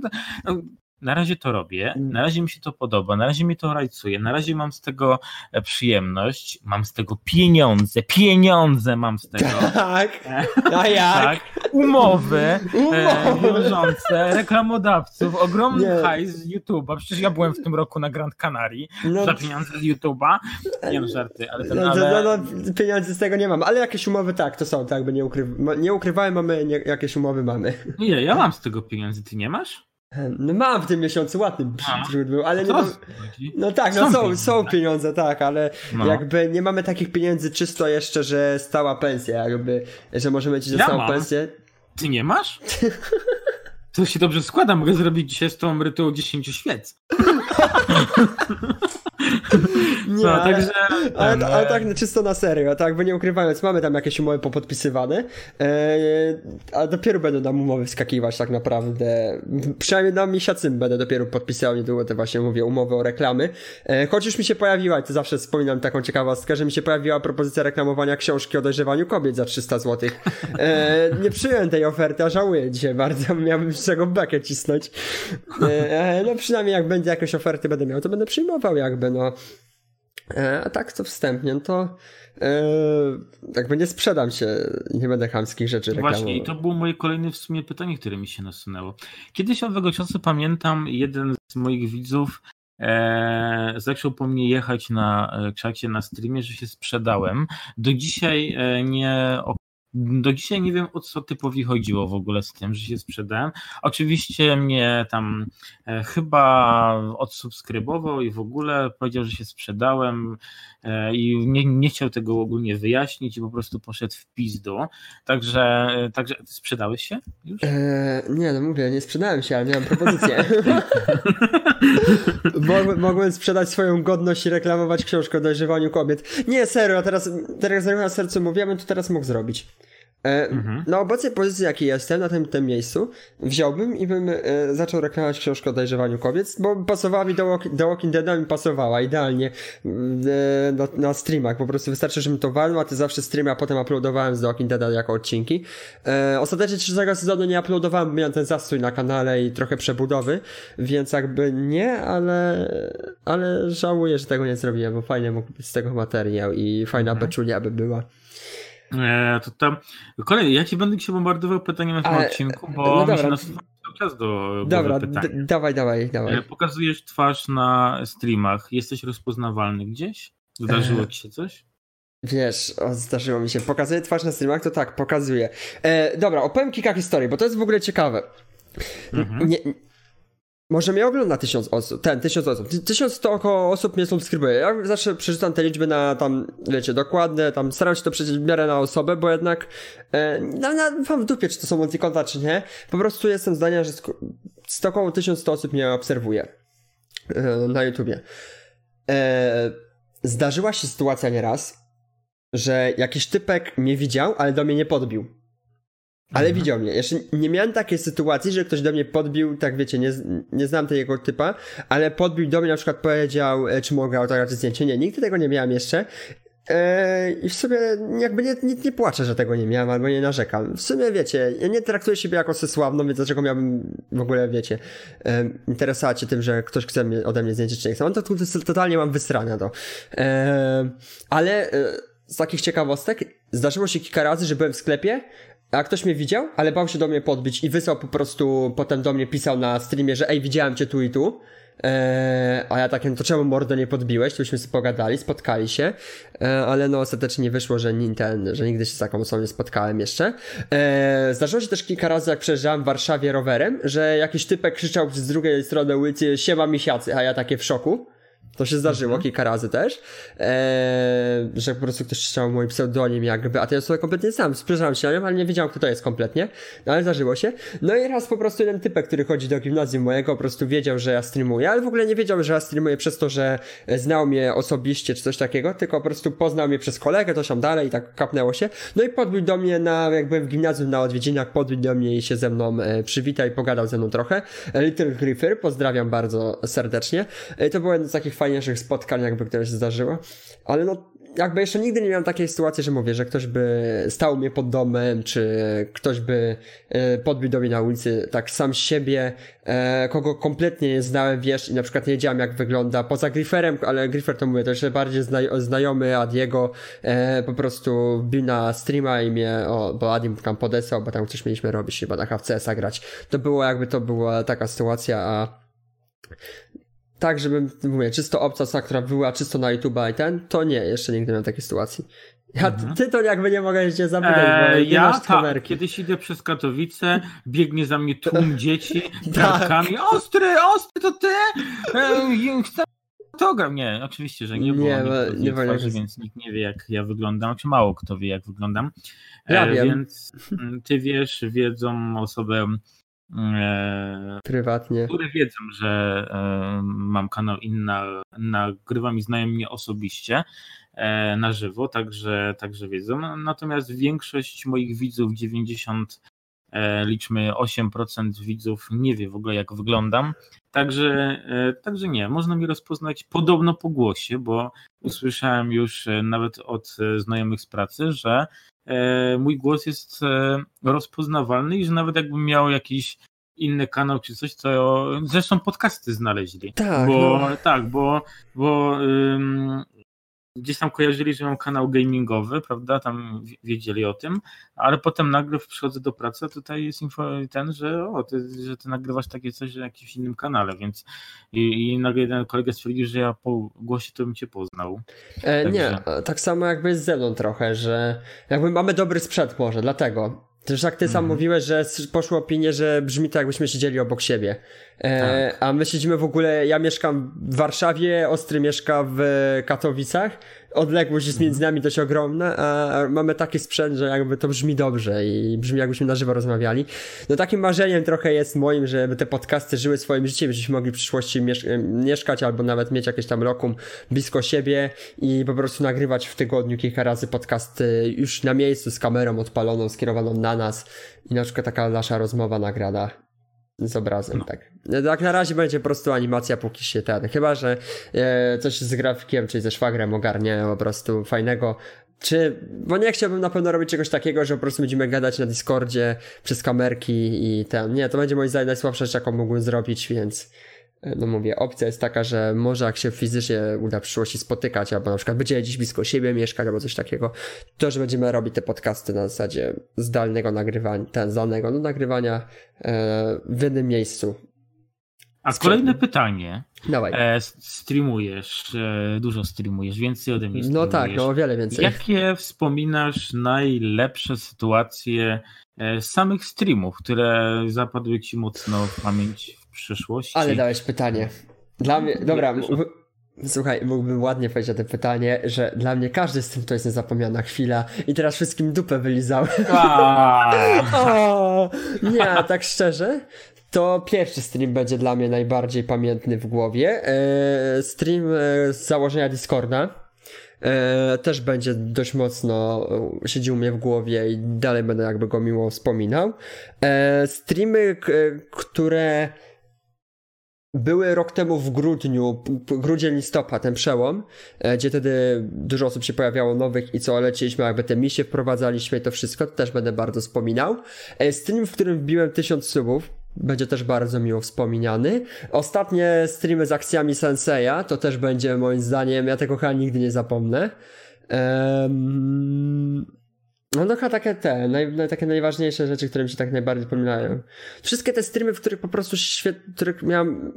na razie to robię, mm. na razie mi się to podoba, na razie mi to rajcuje, na razie mam z tego e, przyjemność, mam z tego pieniądze, pieniądze mam z tego. Tak, e, a jak? tak, umowy, e, umowy. wiążące reklamodawców, ogromny nie. hajs z YouTube'a, przecież ja byłem w tym roku na Grand Canaria no. za pieniądze z YouTube'a, nie no żarty, ale, ten, no, ale... No, no, pieniądze z tego nie mam, ale jakieś umowy tak, to są, tak by nie, ukry... nie ukrywałem, mamy, nie, jakieś umowy mamy. Nie, ja mam z tego pieniędzy, ty nie masz? No mam w tym miesiącu ładny przód był, ale nie mam... No tak, no są, są pieniądze, tak, ale no. jakby nie mamy takich pieniędzy czysto jeszcze, że stała pensja, jakby, że możemy ci za ja mam. pensję. Ty nie masz? To się dobrze składa, mogę zrobić dzisiaj z tą emeryturą 10 świec. Nie, No, ale, także ale, ale e, tak czysto na serio, tak, bo nie ukrywając, mamy tam jakieś umowy popodpisywane, e, a dopiero będą nam umowy wskakiwać tak naprawdę. Przynajmniej na miesiącym będę dopiero podpisał niedługo te właśnie, mówię, umowy o reklamy. E, choć już mi się pojawiła, i to zawsze wspominam taką ciekawostkę, że mi się pojawiła propozycja reklamowania książki o dojrzewaniu kobiet za 300 zł. E, nie przyjąłem tej oferty, a żałuję dzisiaj bardzo, miałbym z czego bekę cisnąć. E, no przynajmniej jak będzie jakieś oferty będę miał, to będę przyjmował jakby, no. E, a tak to wstępnie, no to e, jakby nie sprzedam się, nie będę chamskich rzeczy reklamował. Właśnie, i to było moje kolejne w sumie pytanie, które mi się nasunęło. Kiedyś owego czasu pamiętam, jeden z moich widzów e, zaczął po mnie jechać na e, czacie, na streamie, że się sprzedałem. Do dzisiaj e, nie do dzisiaj nie wiem o co typowi chodziło w ogóle z tym, że się sprzedałem. Oczywiście mnie tam e, chyba odsubskrybował i w ogóle powiedział, że się sprzedałem e, i nie, nie chciał tego ogólnie wyjaśnić i po prostu poszedł w pizdu. Także, e, także sprzedałeś się już? E, nie, no mówię, nie sprzedałem się, ale miałem propozycję. mogłem, sprzedać swoją godność i reklamować książkę o dojrzewaniu kobiet. Nie, serio, a teraz, teraz na sercu mówiłem, to teraz mógł zrobić. E, Mhm. Na obecnej pozycji, jakiej jestem, na tym, tym miejscu, wziąłbym i bym e, zaczął reklamować książkę o dojrzewaniu kobiet, bo pasowała mi do, Walk- do Walking Deada, mi pasowała idealnie mm, e, na, na streamach. Po prostu wystarczy, żebym to walnął, a ty zawsze streamy, a potem uploadowałem z The Walking Deada jako odcinki. E, ostatecznie trzeciego sezonu nie uploadowałem, bo miałem ten zastój na kanale i trochę przebudowy, więc jakby nie, ale, ale żałuję, że tego nie zrobiłem, bo fajnie mógł być z tego materiał i fajna Mhm. beczulia by była. E, to tam. Kolej, ja ci będę się bombardował pytaniem na tym Ale- odcinku, bo no mi się dobra. nasuwa cały czas do Dobra, pytanie. d- dawaj, dawaj, dawaj. E, Pokazujesz twarz na streamach. Jesteś rozpoznawalny gdzieś? Zdarzyło E, ci się coś? Wiesz, o, zdarzyło mi się. Pokazuję twarz na streamach, to tak, pokazuję. E, dobra, opowiem kilka historii, bo to jest w ogóle ciekawe. Mhm. Nie, może mnie ogląda tysiąc osób, ten, tysiąc osób. Ty- Tysiąc to około osób mnie subskrybuje. Ja zawsze przeczytam te liczby na tam, wiecie, dokładne, tam staram się to przejrzeć w miarę na osobę, bo jednak e, na, na, mam w dupie, czy to są multikonta, czy nie. Po prostu jestem zdania, że sk- około 1100 osób mnie obserwuje e, na YouTubie. E, zdarzyła się sytuacja nieraz, że jakiś typek mnie widział, ale do mnie nie podbił. Ale Mhm. widział mnie. Jeszcze nie miałem takiej sytuacji, że ktoś do mnie podbił, tak wiecie, nie, nie znam tego typa, ale podbił do mnie, na przykład powiedział, e, czy mogę autografić zdjęcie. Nie, nigdy tego nie miałem jeszcze. E, I w sumie jakby nie, nie, nie płaczę, że tego nie miałem, albo nie narzekam. W sumie wiecie, ja nie traktuję siebie jako sławną, więc dlaczego miałbym w ogóle, wiecie, interesować się tym, że ktoś chce mnie, ode mnie zdjęcie, czy nie chce. Mam to, to, to totalnie mam wysrane to. E, ale z takich ciekawostek zdarzyło się kilka razy, że byłem w sklepie, a ktoś mnie widział, ale bał się do mnie podbić i wysłał po prostu, potem do mnie pisał na streamie, że ej, widziałem cię tu i tu. Eee, a ja takie, no to czemu mordo nie podbiłeś? To byśmy sobie pogadali, spotkali się, eee, ale no ostatecznie nie wyszło, że, ni- ten, że nigdy się z taką osobą nie spotkałem jeszcze. Eee, zdarzyło się też kilka razy, jak przejeżdżałem w Warszawie rowerem, że jakiś typek krzyczał z drugiej strony ulicy, siema misiacy, a ja takie w szoku. To się zdarzyło kilka razy też, eee, że po prostu ktoś chciał mój pseudonim jakby, a to ja sobie kompletnie sam, spojrzałem się na nią, ale nie wiedziałem kto to jest kompletnie, no ale zdarzyło się. No i raz po prostu jeden typek, który chodzi do gimnazjum mojego, po prostu wiedział, że ja streamuję, ale w ogóle nie wiedział, że ja streamuję przez to, że znał mnie osobiście czy coś takiego, tylko po prostu poznał mnie przez kolegę, to tam dalej i tak kapnęło się. No i podbił do mnie na, jak byłem w gimnazjum na odwiedzinach, podbił do mnie i się ze mną e, przywitał i pogadał ze mną trochę. Little Griffer, pozdrawiam bardzo serdecznie. E, to było jedno z takich fajniejszych spotkań, jakby które się. Ale no, jakby jeszcze nigdy nie miałem takiej sytuacji, że mówię, że ktoś by stał mnie pod domem, czy ktoś by e, podbił do mnie na ulicy tak sam siebie, e, kogo kompletnie nie znałem, wiesz, i na przykład nie wiedziałem jak wygląda, poza Grifferem, ale Griffer to mówię, to jeszcze bardziej zna, znajomy Adiego, e, po prostu bił na streama i mnie, o, bo Adi mu tam podesłał, bo tam coś mieliśmy robić, chyba na HFCS-a grać. To było jakby, to była taka sytuacja, a tak, żebym, mówię, czysto obca, która była czysto na YouTube'a i ten, to nie, jeszcze nigdy nie miałem takiej sytuacji. Ja, Mhm. ty to jakby nie mogę cię zapytać, bo E, nie ja masz tak, kamerki. kiedyś idę przez Katowice, biegnie za mnie tłum dzieci, Tak. tarkami. Ostry, ostry, to ty? E, chcę autograf. Nie, oczywiście, że nie, bo Nie, nie, bo- nie twarzy, się- więc nikt nie wie, jak ja wyglądam, czy mało kto wie, jak wyglądam. E, Ja wiem. Więc mm, ty wiesz, wiedzą osoby prywatnie, które wiedzą, że e, mam kanał inna, nagrywam i znają mnie osobiście e, na żywo, także, także wiedzą. Natomiast większość moich widzów, 90 E, liczmy 8% widzów nie wie w ogóle jak wyglądam. Także, e, także nie, można mi rozpoznać podobno po głosie, bo usłyszałem już e, nawet od znajomych z pracy, że mój głos jest rozpoznawalny i że nawet jakbym miał jakiś inny kanał czy coś, to zresztą podcasty znaleźli. Tak, bo, no. tak, bo, bo gdzieś tam kojarzyli, że mam kanał gamingowy, prawda, tam wiedzieli o tym, ale potem nagle przychodzę do pracy, a tutaj jest info ten, że o, ty, że ty nagrywasz takie coś na jakimś innym kanale, więc i, i nagle jeden kolega stwierdził, że ja po głosie to bym cię poznał. E, Nie, tak samo jakby z ze trochę, że jakby mamy dobry sprzęt może, dlatego. Też jak ty sam mm. mówiłeś, że poszło opinie, że brzmi to jakbyśmy siedzieli obok siebie. E, tak. A my siedzimy w ogóle, ja mieszkam w Warszawie, Ostry mieszka w Katowicach odległość jest między nami dość ogromna, a mamy taki sprzęt, że jakby to brzmi dobrze i brzmi jakbyśmy na żywo rozmawiali. No takim marzeniem trochę jest moim, żeby te podcasty żyły swoim życiem, żebyśmy mogli w przyszłości mieszkać albo nawet mieć jakieś tam lokum blisko siebie i po prostu nagrywać w tygodniu kilka razy podcasty już na miejscu z kamerą odpaloną, skierowaną na nas i na przykład taka nasza rozmowa nagrada z obrazem, no. tak. Tak na razie będzie po prostu animacja, póki się ten. Chyba, że e, coś z grafikiem, czyli ze szwagrem ogarnie po prostu fajnego. Czy, bo nie chciałbym na pewno robić czegoś takiego, że po prostu będziemy gadać na Discordzie przez kamerki i ten. Nie, to będzie moim zdaniem najsłabsza rzecz, jaką mógłbym zrobić, więc no mówię, opcja jest taka, że może jak się fizycznie uda w przyszłości spotykać, albo na przykład będziemy gdzieś blisko siebie mieszkać, albo coś takiego, to, że będziemy robić te podcasty na zasadzie zdalnego nagrywania, ten zdalnego no, nagrywania e, w innym miejscu. A kolejne pytanie. Dawaj. E, streamujesz, e, dużo streamujesz, więcej ode mnie streamujesz. No tak, no o wiele więcej. Jakie wspominasz najlepsze sytuacje e, samych streamów, które zapadły ci mocno w pamięć przyszłości. Ale dałeś pytanie. Dla mnie, dobra, Słuchaj, mógłbym ładnie powiedzieć o tym pytanie, że dla mnie każdy z tym to jest niezapomniana chwila i teraz wszystkim dupę wylizałem. o, nie, tak szczerze, to pierwszy stream będzie dla mnie najbardziej pamiętny w głowie. E, stream e, z założenia Discorda. E, też będzie dość mocno siedził mnie w głowie i dalej będę jakby go miło wspominał. streamy, które były rok temu w grudniu, grudzień, listopad, ten przełom, e, gdzie wtedy dużo osób się pojawiało nowych i co leciliśmy, jakby te misje wprowadzaliśmy i to wszystko, to też będę bardzo wspominał. E, stream, w którym wbiłem tysiąc subów, będzie też bardzo miło wspominany. Ostatnie streamy z akcjami Senseja, to też będzie moim zdaniem, ja tego chyba nigdy nie zapomnę. Um, no to chyba takie te, naj, takie najważniejsze rzeczy, które mi się tak najbardziej przypominają. Wszystkie te streamy, w których po prostu świet, których miałem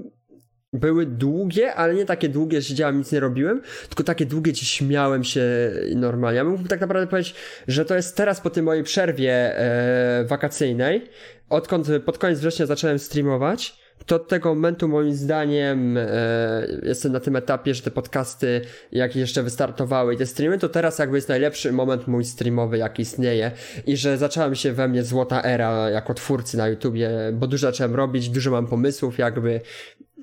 były długie, ale nie takie długie, że siedziałem, nic nie robiłem, tylko takie długie, gdzie śmiałem się normalnie. Ja mógłbym tak naprawdę powiedzieć, że to jest teraz po tej mojej przerwie e, wakacyjnej, odkąd pod koniec września zacząłem streamować, to od tego momentu moim zdaniem e, jestem na tym etapie, że te podcasty jak jeszcze wystartowały i te streamy, to teraz jakby jest najlepszy moment mój streamowy jaki istnieje i że zaczęła się we mnie złota era jako twórcy na YouTubie, bo dużo zacząłem robić, dużo mam pomysłów jakby,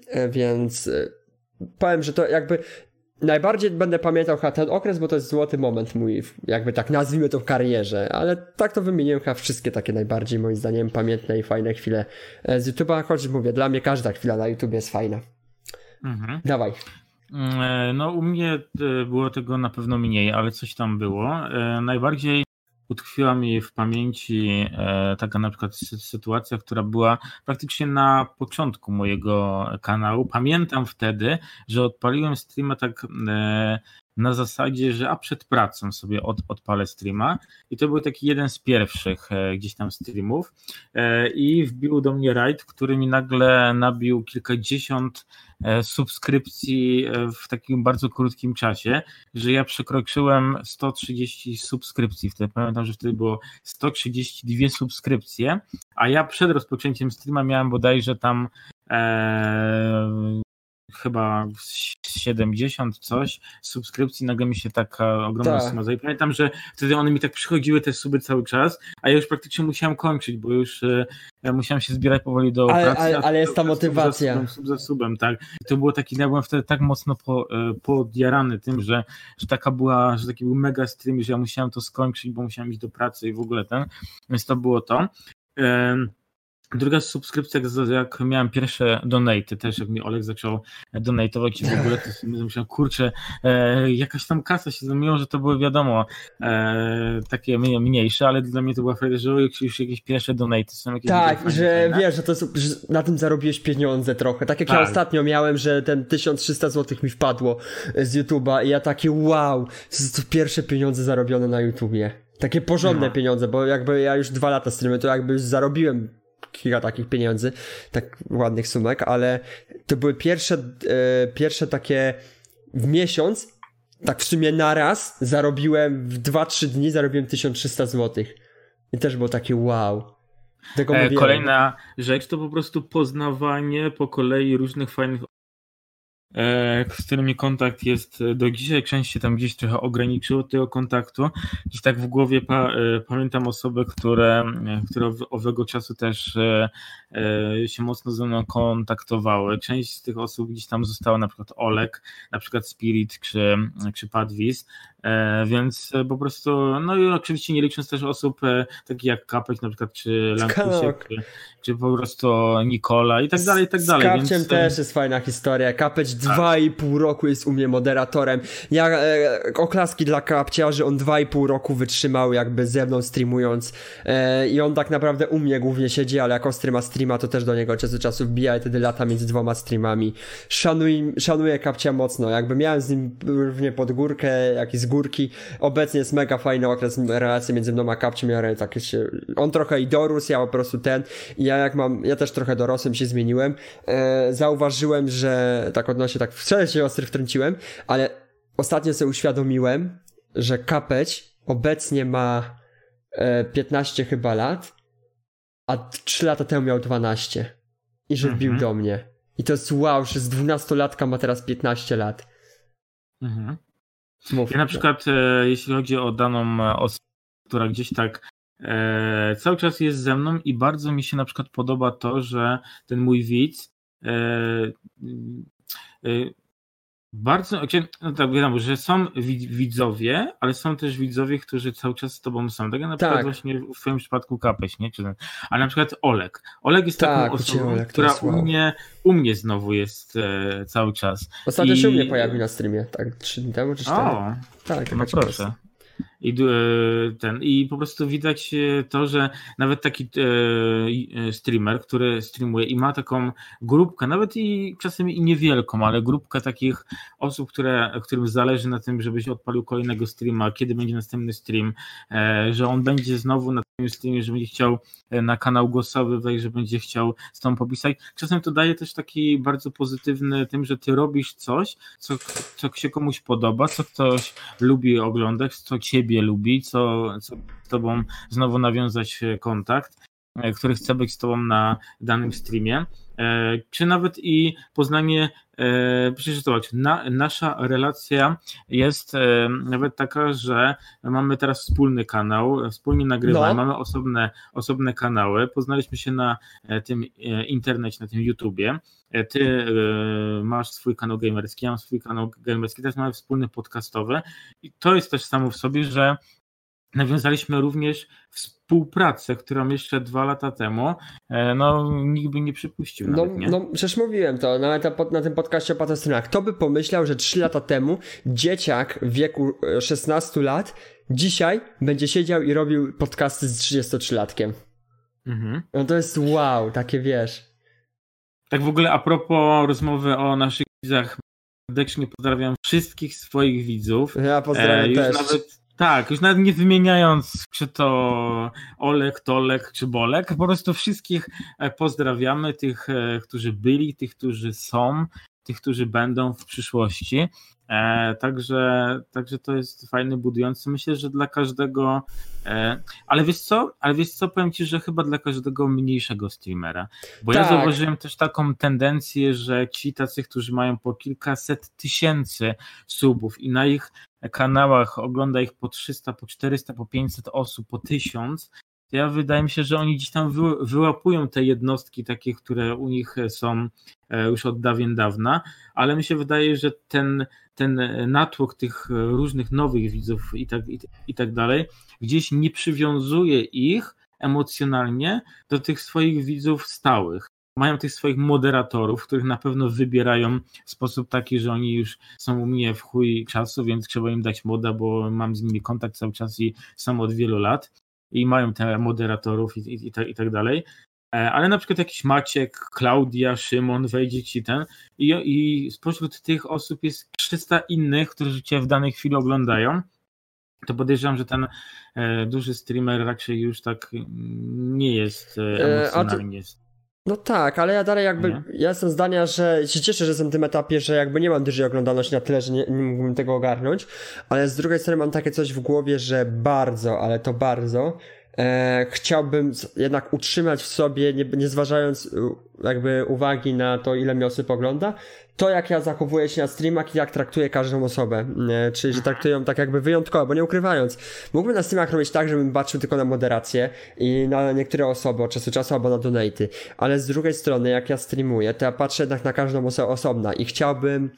e, więc e, powiem, że to jakby najbardziej będę pamiętał chyba ten okres, bo to jest złoty moment mój, jakby tak nazwijmy to w karierze, ale tak to wymieniłem chyba wszystkie takie najbardziej moim zdaniem pamiętne i fajne chwile e, z YouTube'a, choć mówię, dla mnie każda chwila na YouTube jest fajna. Mhm. Dawaj. Mm, e, no u mnie e, było tego na pewno mniej, ale coś tam było. Najbardziej utkwiła mi w pamięci e, taka na przykład sytuacja, która była praktycznie na początku mojego kanału. Pamiętam wtedy, że odpaliłem streama tak e, na zasadzie, że a przed pracą sobie od, odpalę streama i to był taki jeden z pierwszych e, gdzieś tam streamów i wbił do mnie raid, który mi nagle nabił kilkadziesiąt subskrypcji e, w takim bardzo krótkim czasie, że ja przekroczyłem 130 subskrypcji. Wtedy pamiętam, że wtedy było 132 subskrypcje, a ja przed rozpoczęciem streama miałem bodajże tam e, chyba 70 coś subskrypcji, nagle mi się taka ogromna tak. suma. I pamiętam, że wtedy one mi tak przychodziły te suby cały czas, a ja już praktycznie musiałem kończyć, bo już ja musiałem się zbierać powoli do ale, pracy. Ale, ale jest ta motywacja. Sub za, sub za subem, tak. I to było taki, ja byłem wtedy tak mocno po, podjarany tym, że, że taka była, że taki był mega stream, że ja musiałem to skończyć, bo musiałem iść do pracy i w ogóle ten, więc to było to. Druga subskrypcja, jak miałem pierwsze donaty, też jak mi Olek zaczął donatować i w ogóle, to myślałem, kurczę, e, jakaś tam kasa się zmieniła, że to były wiadomo e, takie mniejsze, ale dla mnie to była fajna, że już jakieś pierwsze donaty są jakieś Tak, że fajne. wiesz, że, to, że na tym zarobiłeś pieniądze trochę. Tak jak tak. ja ostatnio miałem, że ten 1300 zł mi wpadło z YouTube'a i ja takie wow, to pierwsze pieniądze zarobione na YouTubie. Takie porządne no. pieniądze, bo jakby ja już dwa lata streamuję, to jakby zarobiłem kilka takich pieniędzy, tak ładnych sumek, ale to były pierwsze, e, pierwsze takie w miesiąc, tak w sumie na raz zarobiłem w 2-3 dni zarobiłem 1300 zł. I też było takie wow. E, kolejna rzecz to po prostu poznawanie po kolei różnych fajnych z którymi kontakt jest do dzisiaj. Część się tam gdzieś trochę ograniczyło tego kontaktu. Gdzieś tak w głowie pa, e, pamiętam osoby, które, e, które owego czasu też się mocno ze mną kontaktowały. Część z tych osób gdzieś tam została, na przykład Olek, na przykład Spirit czy, czy Padwis, więc po prostu, no i oczywiście nie licząc też osób takich jak Kapeć na przykład, czy Lankusiek, czy, czy, po prostu Nikola i tak dalej, i tak dalej. Z Kapciem więc... też jest fajna historia. Kapeć dwa i pół roku jest u mnie moderatorem. Ja e, oklaski dla kapcia, że on dwa i pół roku wytrzymał jakby ze mną streamując e, i on tak naprawdę u mnie głównie siedzi, ale jako streama streama to też do niego czas do czasu wbija i wtedy lata między dwoma streamami. Szanuj, szanuję kapcia mocno, jakby miałem z nim równie pod górkę, jak i z górki. Obecnie jest mega fajny okres relacji między mną a kapciem, ja tak się, on trochę i dorósł, ja po prostu ten i ja jak mam, ja też trochę dorosłem, się zmieniłem. E, zauważyłem, że tak odnośnie tak wcale się ostry wtrąciłem, ale ostatnio sobie uświadomiłem, że Kapeć obecnie ma e, 15 chyba lat, a 3 lata temu miał 12 i że mhm. do mnie. I to jest wow, że z 12-latka ma teraz 15 lat. Mhm. Ja na przykład, e, jeśli chodzi o daną e, osobę, która gdzieś tak e, cały czas jest ze mną i bardzo mi się na przykład podoba to, że ten mój widz e, Y, bardzo, no tak wiadomo, że są widzowie, ale są też widzowie, którzy cały czas z tobą są. Tak na przykład tak. właśnie w twoim przypadku Kapeś, nie? Czy, ale na przykład Olek. Olek jest tak, taką osobą, Olek, która u mnie, u mnie znowu jest e, cały czas. Ostatnio I... się u mnie pojawił na streamie, tak, trzy dni temu czy cztery. O, tak, no proszę. I, e, ten, I po prostu widać e, to, że nawet taki e, streamer, który streamuje i ma taką grupkę, nawet i czasem i niewielką, ale grupkę takich osób, które, którym zależy na tym, żebyś odpalił kolejnego streama, kiedy będzie następny stream, że on będzie znowu na tym streamie, że będzie chciał na kanał głosowy wejść, że będzie chciał z tą popisać. Czasem to daje też taki bardzo pozytywny tym, że ty robisz coś, co, co się komuś podoba, co ktoś lubi oglądać, co ciebie lubi, co, co z tobą znowu nawiązać kontakt, e, który chce być z tobą na danym streamie, e, czy nawet i poznanie, e, przeczytać, na, nasza relacja jest nawet taka, że mamy teraz wspólny kanał, wspólnie nagrywamy, no. mamy osobne, osobne kanały, poznaliśmy się na tym internecie, na tym YouTubie, ty masz swój kanał gamerski, ja mam swój kanał gamerski, teraz mamy wspólny podcastowy. I to jest też samo w sobie, że nawiązaliśmy również współpracę, którą jeszcze dwa lata temu e, no, nikt by nie przypuścił. No, nawet, nie? no przecież mówiłem to nawet na tym podcaście o patostronach. Kto by pomyślał, że trzy lata temu dzieciak w wieku 16 e, lat dzisiaj będzie siedział i robił podcasty z 33-latkiem. Mhm. No to jest wow, takie wiesz. Tak w ogóle a propos rozmowy o naszych widzach, serdecznie pozdrawiam wszystkich swoich widzów. Ja pozdrawiam e, też. Nawet, tak, już nawet nie wymieniając, czy to Olek, Tolek, czy Bolek, po prostu wszystkich e, pozdrawiamy, tych, e, którzy byli, tych, którzy są, tych, którzy będą w przyszłości. E, także, także to jest fajny, budujący. Myślę, że dla każdego, e, ale wiesz co, ale wiesz co, powiem ci, że chyba dla każdego mniejszego streamera, bo tak. ja zauważyłem też taką tendencję, że ci tacy, którzy mają po kilkaset tysięcy subów i na ich kanałach ogląda ich po 300, po 400, po 500 osób, po 1000, ja wydaje mi się, że oni gdzieś tam wy, wyłapują te jednostki takie, które u nich są e, już od dawien dawna, ale mi się wydaje, że ten, ten natłok tych różnych nowych widzów i tak, i, i tak dalej, gdzieś nie przywiązuje ich emocjonalnie do tych swoich widzów stałych mają tych swoich moderatorów, których na pewno wybierają w sposób taki, że oni już są u mnie w chuj czasu, więc trzeba im dać moda, bo mam z nimi kontakt cały czas i są od wielu lat i mają te moderatorów i, i, i, tak, i tak dalej. E, ale na przykład jakiś Maciek, Klaudia, Szymon, wejdzie ci ten i, i spośród tych osób jest 300 innych, którzy cię w danej chwili oglądają, to podejrzewam, że ten e, duży streamer raczej już tak nie jest e, e emocjonalnie. No tak, ale ja dalej jakby, nie? ja jestem zdania, że się cieszę, że jestem w tym etapie, że jakby nie mam dużej oglądalności na tyle, że nie, nie mógłbym tego ogarnąć, ale z drugiej strony mam takie coś w głowie, że bardzo, ale to bardzo e, chciałbym jednak utrzymać w sobie, nie, nie zważając jakby uwagi na to, ile mi osób ogląda, to jak ja zachowuję się na streamach i jak traktuję każdą osobę. Czyli, że mhm. traktuję ją tak jakby wyjątkowo, bo nie ukrywając, mógłbym na streamach robić tak, żebym patrzył tylko na moderację i na niektóre osoby od czasu do czasu albo na donaty. Ale z drugiej strony, jak ja streamuję, to ja patrzę jednak na każdą osobę osobna i chciałbym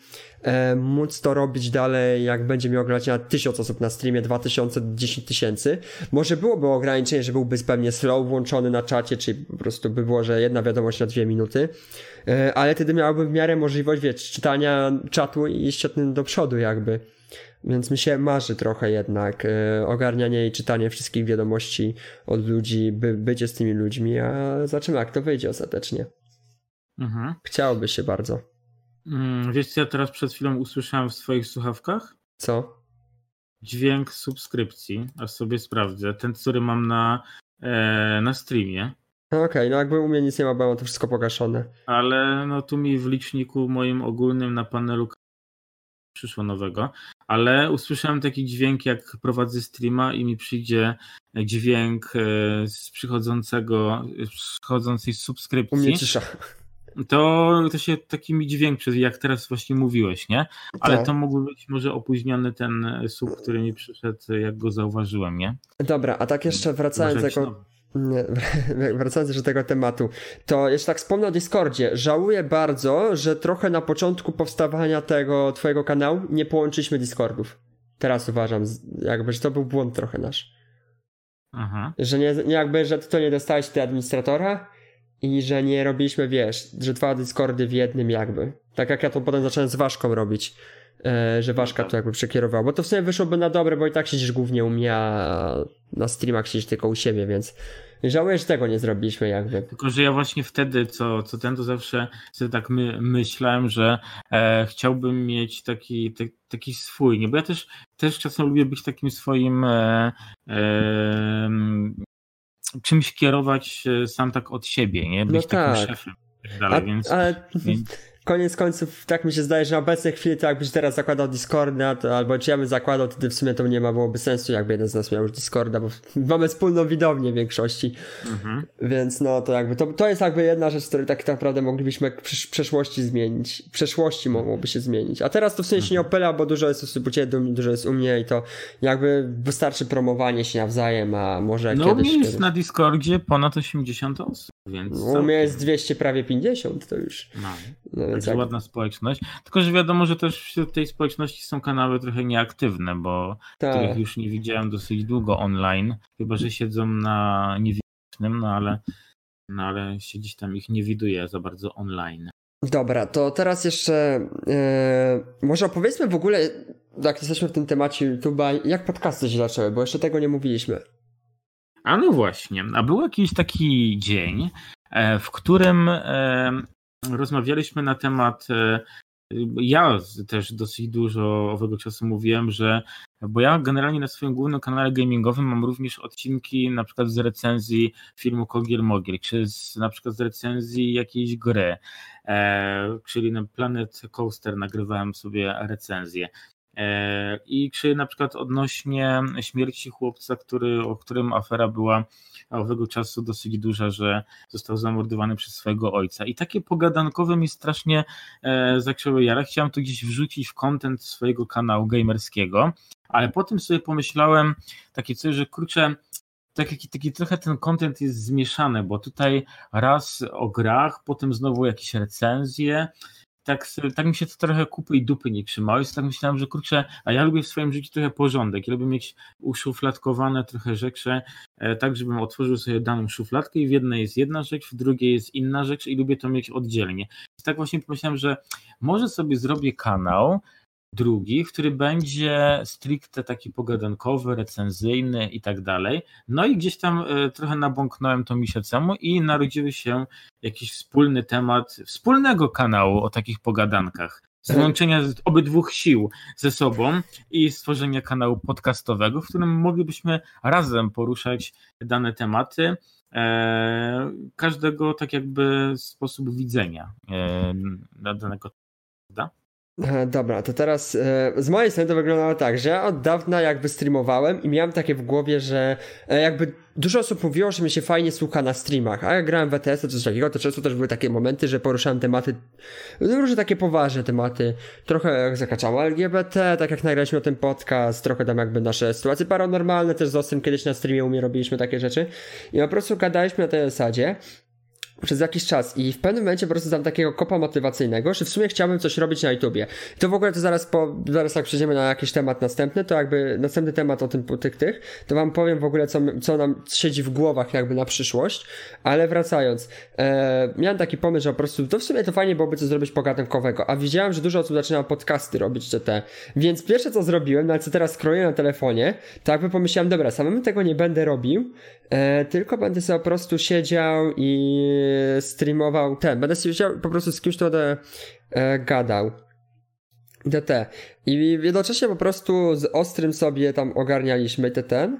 e, móc to robić dalej, jak będzie mi oglądać na tysiąc osób na streamie, 2000, 10 tysięcy. Może byłoby ograniczenie, że byłby pewnie slow włączony na czacie, czyli po prostu by było, że jedna wiadomość na dwie minuty, ale wtedy miałbym w miarę możliwość, wiesz, czytania czatu i iść do przodu jakby. Więc mi się marzy trochę jednak e, ogarnianie i czytanie wszystkich wiadomości od ludzi, by, bycie z tymi ludźmi, a zobaczymy jak to wyjdzie ostatecznie. Mhm. Chciałoby się bardzo. Mm, wiesz co ja teraz przed chwilą usłyszałem w swoich słuchawkach? Co? Dźwięk subskrypcji, aż sobie sprawdzę. Ten, który mam na, e, na streamie. No okej, okay, no jakby u mnie nic nie ma, bo mam to wszystko pogaszone. Ale no tu mi w liczniku moim ogólnym na panelu przyszło nowego, ale usłyszałem taki dźwięk, jak prowadzę streama i mi przyjdzie dźwięk e, z przychodzącego, z przychodzącej subskrypcji. U mnie cisza. To, to się taki mi dźwięk, jak teraz właśnie mówiłeś, nie? Ale tak. to mógłby być może opóźniony ten sub, który mi przyszedł, jak go zauważyłem, nie? Dobra, a tak jeszcze wracając nie, wracając do tego tematu, to jeszcze tak wspomnę o Discordzie. Żałuję bardzo, że trochę na początku powstawania tego twojego kanału nie połączyliśmy Discordów. Teraz uważam, jakby, że to był błąd trochę nasz. Aha. Że nie, nie jakby, że to nie dostałeś ty administratora i że nie robiliśmy, wiesz, że dwa Discordy w jednym jakby. Tak jak ja to potem zacząłem z Waszką robić. E, że Waszka to jakby przekierował, bo to w sumie wyszłoby na dobre, bo i tak siedzisz głównie u mnie, a na streamach siedzisz tylko u siebie, więc żałuję, że tego nie zrobiliśmy jakby. Tylko, że ja właśnie wtedy, co, co ten, to zawsze sobie tak my, myślałem, że e, chciałbym mieć taki, te, taki swój, nie, bo ja też, też czasem lubię być takim swoim e, e, czymś kierować e, sam tak od siebie, nie, być no takim tak. szefem. Tak dalej, a, więc, ale... więc koniec końców tak mi się zdaje, że na obecnej chwili to jakbyś teraz zakładał Discorda, to, albo czy ja bym zakładał, to w sumie to nie ma byłoby sensu, jakby jeden z nas miał już Discorda, bo mamy wspólną widownię w większości. Mhm. Więc no to jakby, to, to jest jakby jedna rzecz, której tak naprawdę moglibyśmy w przeszłości zmienić. W przeszłości mogłoby się zmienić. A teraz to w sumie się nie mhm. opyla, bo dużo jest osób u ciebie, dużo jest u mnie i to jakby wystarczy promowanie się nawzajem, a może no, kiedyś... No jest na Discordzie ponad 80 osób, więc... No, u mnie jest 200, prawie 50 to już. No. no Także jak... ładna społeczność. Tylko, że wiadomo, że też wśród tej społeczności są kanały trochę nieaktywne, bo tak. których już nie widziałem dosyć długo online, chyba, że siedzą na niewidocznym, no ale, no ale się gdzieś tam ich nie widuje za bardzo online. Dobra, to teraz jeszcze yy, może opowiedzmy w ogóle, jak jesteśmy w tym temacie YouTube'a, jak podcasty się zaczęły, bo jeszcze tego nie mówiliśmy. A no właśnie, a był jakiś taki dzień, e, w którym e, rozmawialiśmy na temat e, ja też dosyć dużo owego czasu mówiłem, że bo ja generalnie na swoim głównym kanale gamingowym mam również odcinki na przykład z recenzji filmu Kogiel Mogiel, czy z, na przykład z recenzji jakiejś gry, e, czyli na Planet Coaster nagrywałem sobie recenzję. E, I czy na przykład odnośnie śmierci chłopca, który, o którym afera była owego czasu dosyć duża, że został zamordowany przez swojego ojca. I takie pogadankowe mi strasznie e, zaczęły jarać. Chciałem to gdzieś wrzucić w kontent swojego kanału gamerskiego, ale potem sobie pomyślałem takie coś, że kurczę, taki, taki trochę ten kontent jest zmieszany, bo tutaj raz o grach, potem znowu jakieś recenzje, tak, tak mi się to trochę kupy i dupy nie trzymało. I tak myślałem, że kurczę, a ja lubię w swoim życiu trochę porządek. Ja lubię mieć uszufladkowane trochę rzeczy, e, tak żebym otworzył sobie daną szufladkę i w jednej jest jedna rzecz, w drugiej jest inna rzecz i lubię to mieć oddzielnie. I tak właśnie pomyślałem, że może sobie zrobię kanał, drugi, który będzie stricte taki pogadankowy, recenzyjny i tak dalej. No i gdzieś tam e, trochę nabąknąłem to miesiącemu i narodziły się jakiś wspólny temat wspólnego kanału o takich pogadankach. Złączenia obydwu sił ze sobą i stworzenia kanału podcastowego, w którym moglibyśmy razem poruszać dane tematy, e, każdego tak jakby sposób widzenia e, danego. Da? Dobra, to teraz e, z mojej strony to wyglądało tak, że ja od dawna jakby streamowałem i miałem takie w głowie, że e, jakby dużo osób mówiło, że mi się fajnie słucha na streamach, a jak grałem w ETS czy coś takiego, to często też były takie momenty, że poruszałem tematy, no różne takie poważne tematy, trochę jak zakaczało LGBT, tak jak nagraliśmy tym podcast, trochę tam jakby nasze sytuacje paranormalne, też z Ostrym kiedyś na streamie u mnie robiliśmy takie rzeczy i po prostu gadaliśmy na tej zasadzie przez jakiś czas i w pewnym momencie po prostu dam takiego kopa motywacyjnego, że w sumie chciałbym coś robić na YouTubie. To w ogóle to zaraz po, zaraz jak przejdziemy na jakiś temat następny, to jakby następny temat o tym, o tych, tych, to wam powiem w ogóle co, co nam siedzi w głowach jakby na przyszłość, ale wracając, e, miałem taki pomysł, że po prostu to w sumie to fajnie byłoby coś zrobić pogadankowego, a widziałem, że dużo osób zaczyna podcasty robić, czy te, więc pierwsze co zrobiłem, no ale co teraz skroję na telefonie, to jakby pomyślałem, dobra, samemu tego nie będę robił, e, tylko będę sobie po prostu siedział i streamował ten, będę siedział po prostu z kimś, kto będę e, gadał. DT. I jednocześnie po prostu z Ostrym sobie tam ogarnialiśmy te ten.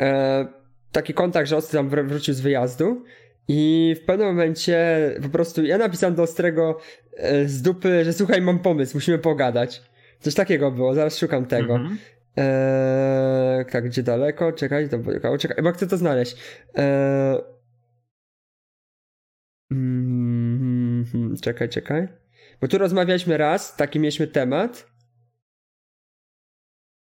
E, taki kontakt, że Ostry tam wrócił z wyjazdu. I w pewnym momencie po prostu ja napisałem do Ostrego e, z dupy, że słuchaj, mam pomysł, musimy pogadać. Coś takiego było, zaraz szukam tego. -hmm. Eee, tak, gdzie daleko? Czekaj, to czekaj, bo chcę to znaleźć. Eee, mm, czekaj, czekaj. Bo tu rozmawialiśmy raz, taki mieliśmy temat.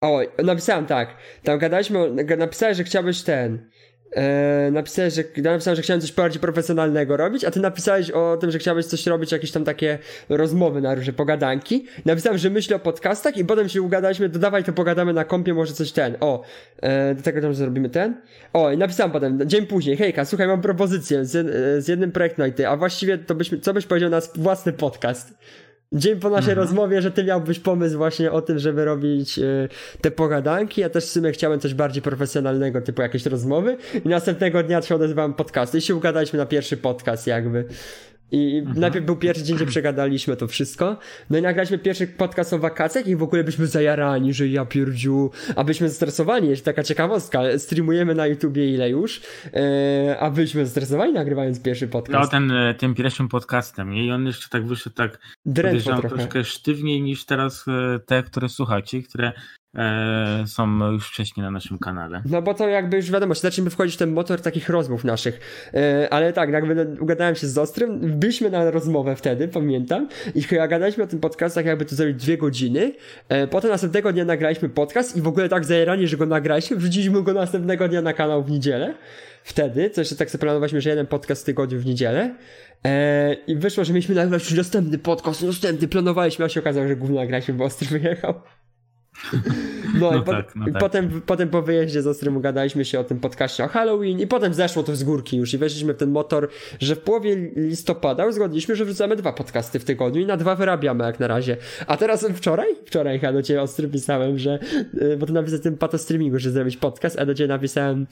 O, napisałem tak. Tam gadaliśmy, napisałeś, że chciałbyś ten. E, napisałeś, że, napisałem, że chciałem coś bardziej profesjonalnego robić, a ty napisałeś o tym, że chciałeś coś robić, jakieś tam takie rozmowy na różne pogadanki. Napisałem, że myślę o podcastach i potem się ugadaliśmy, dodawaj to pogadamy na kompie, może coś ten. O, e, do tego tam zrobimy ten. O, i napisałem potem, dzień później, hejka, słuchaj, mam propozycję z, z jednym projektem a właściwie to byś, co byś powiedział na własny podcast? Dzień po naszej mhm. rozmowie, że ty miałbyś pomysł właśnie o tym, żeby robić y, te pogadanki. Ja też w sumie chciałem coś bardziej profesjonalnego, typu jakieś rozmowy. I następnego dnia się odezwałem podcasty i się ugadaliśmy na pierwszy podcast jakby. I mhm. najpierw był pierwszy dzień, gdzie przegadaliśmy to wszystko. No i nagraliśmy pierwszy podcast o wakacjach i w ogóle byliśmy zajarani, że ja pierdziu, a byliśmy zestresowani, jest taka ciekawostka. Streamujemy na YouTubie ile już, e, a byliśmy zestresowani nagrywając pierwszy podcast. No ten, e, tym pierwszym podcastem i on jeszcze tak wyszedł tak Drętwo troszkę sztywniej niż teraz e, te, które słuchacie, które e, są już wcześniej na naszym kanale. No bo to jakby już wiadomo, zaczniemy wchodzić w ten motor takich rozmów naszych. E, ale tak, jakby ugadałem się z Ostrym, byliśmy na rozmowę wtedy, pamiętam, i chyba gadaliśmy o tym podcastach jakby to zrobić dwie godziny. E, potem następnego dnia nagraliśmy podcast i w ogóle tak zajerani, że go nagraliśmy, wrzuciliśmy go następnego dnia na kanał w niedzielę. Wtedy, co jeszcze tak sobie planowaliśmy, że jeden podcast w tygodniu w niedzielę. E, I wyszło, że mieliśmy nagrywać następny podcast, następny planowaliśmy, a się okazało, że głównie nagraliśmy, bo Ostry wyjechał. No, no, i, po, tak, no i tak. potem, potem po wyjeździe z Ostrym ugadaliśmy się o tym podcaście o Halloween i potem zeszło to z górki już i weszliśmy w ten motor, że w połowie listopada uzgodniliśmy, że wrzucamy dwa podcasty w tygodniu i na dwa wyrabiamy jak na razie. A teraz wczoraj, wczoraj ja do ciebie Ostry pisałem, że, y, bo to napisałem tym pato streamingu, że zrobić podcast, a do ciebie napisałem,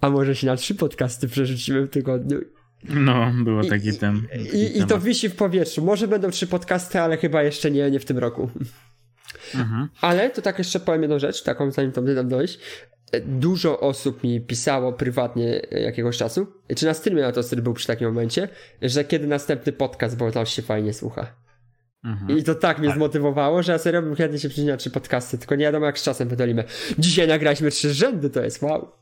a może się na trzy podcasty przerzucimy w tygodniu. No, było I- taki ten. taki I, I to wisi w powietrzu. Może będą trzy podcasty, ale chyba jeszcze nie, nie w tym roku. Mhm. Ale to tak jeszcze powiem jedną rzecz, taką zanim tam dam dojść. Dużo osób mi pisało prywatnie e, jakiegoś czasu, czy na streamie na to wtedy był przy takim momencie, że kiedy następny podcast, bo tam się fajnie słucha. Mhm. I to tak mnie Tak. zmotywowało, że ja serio bym chętnie się przyczyniał trzy podcasty, tylko nie wiadomo jak z czasem wydolimy. Dzisiaj nagraliśmy trzy rzędy, to jest wow.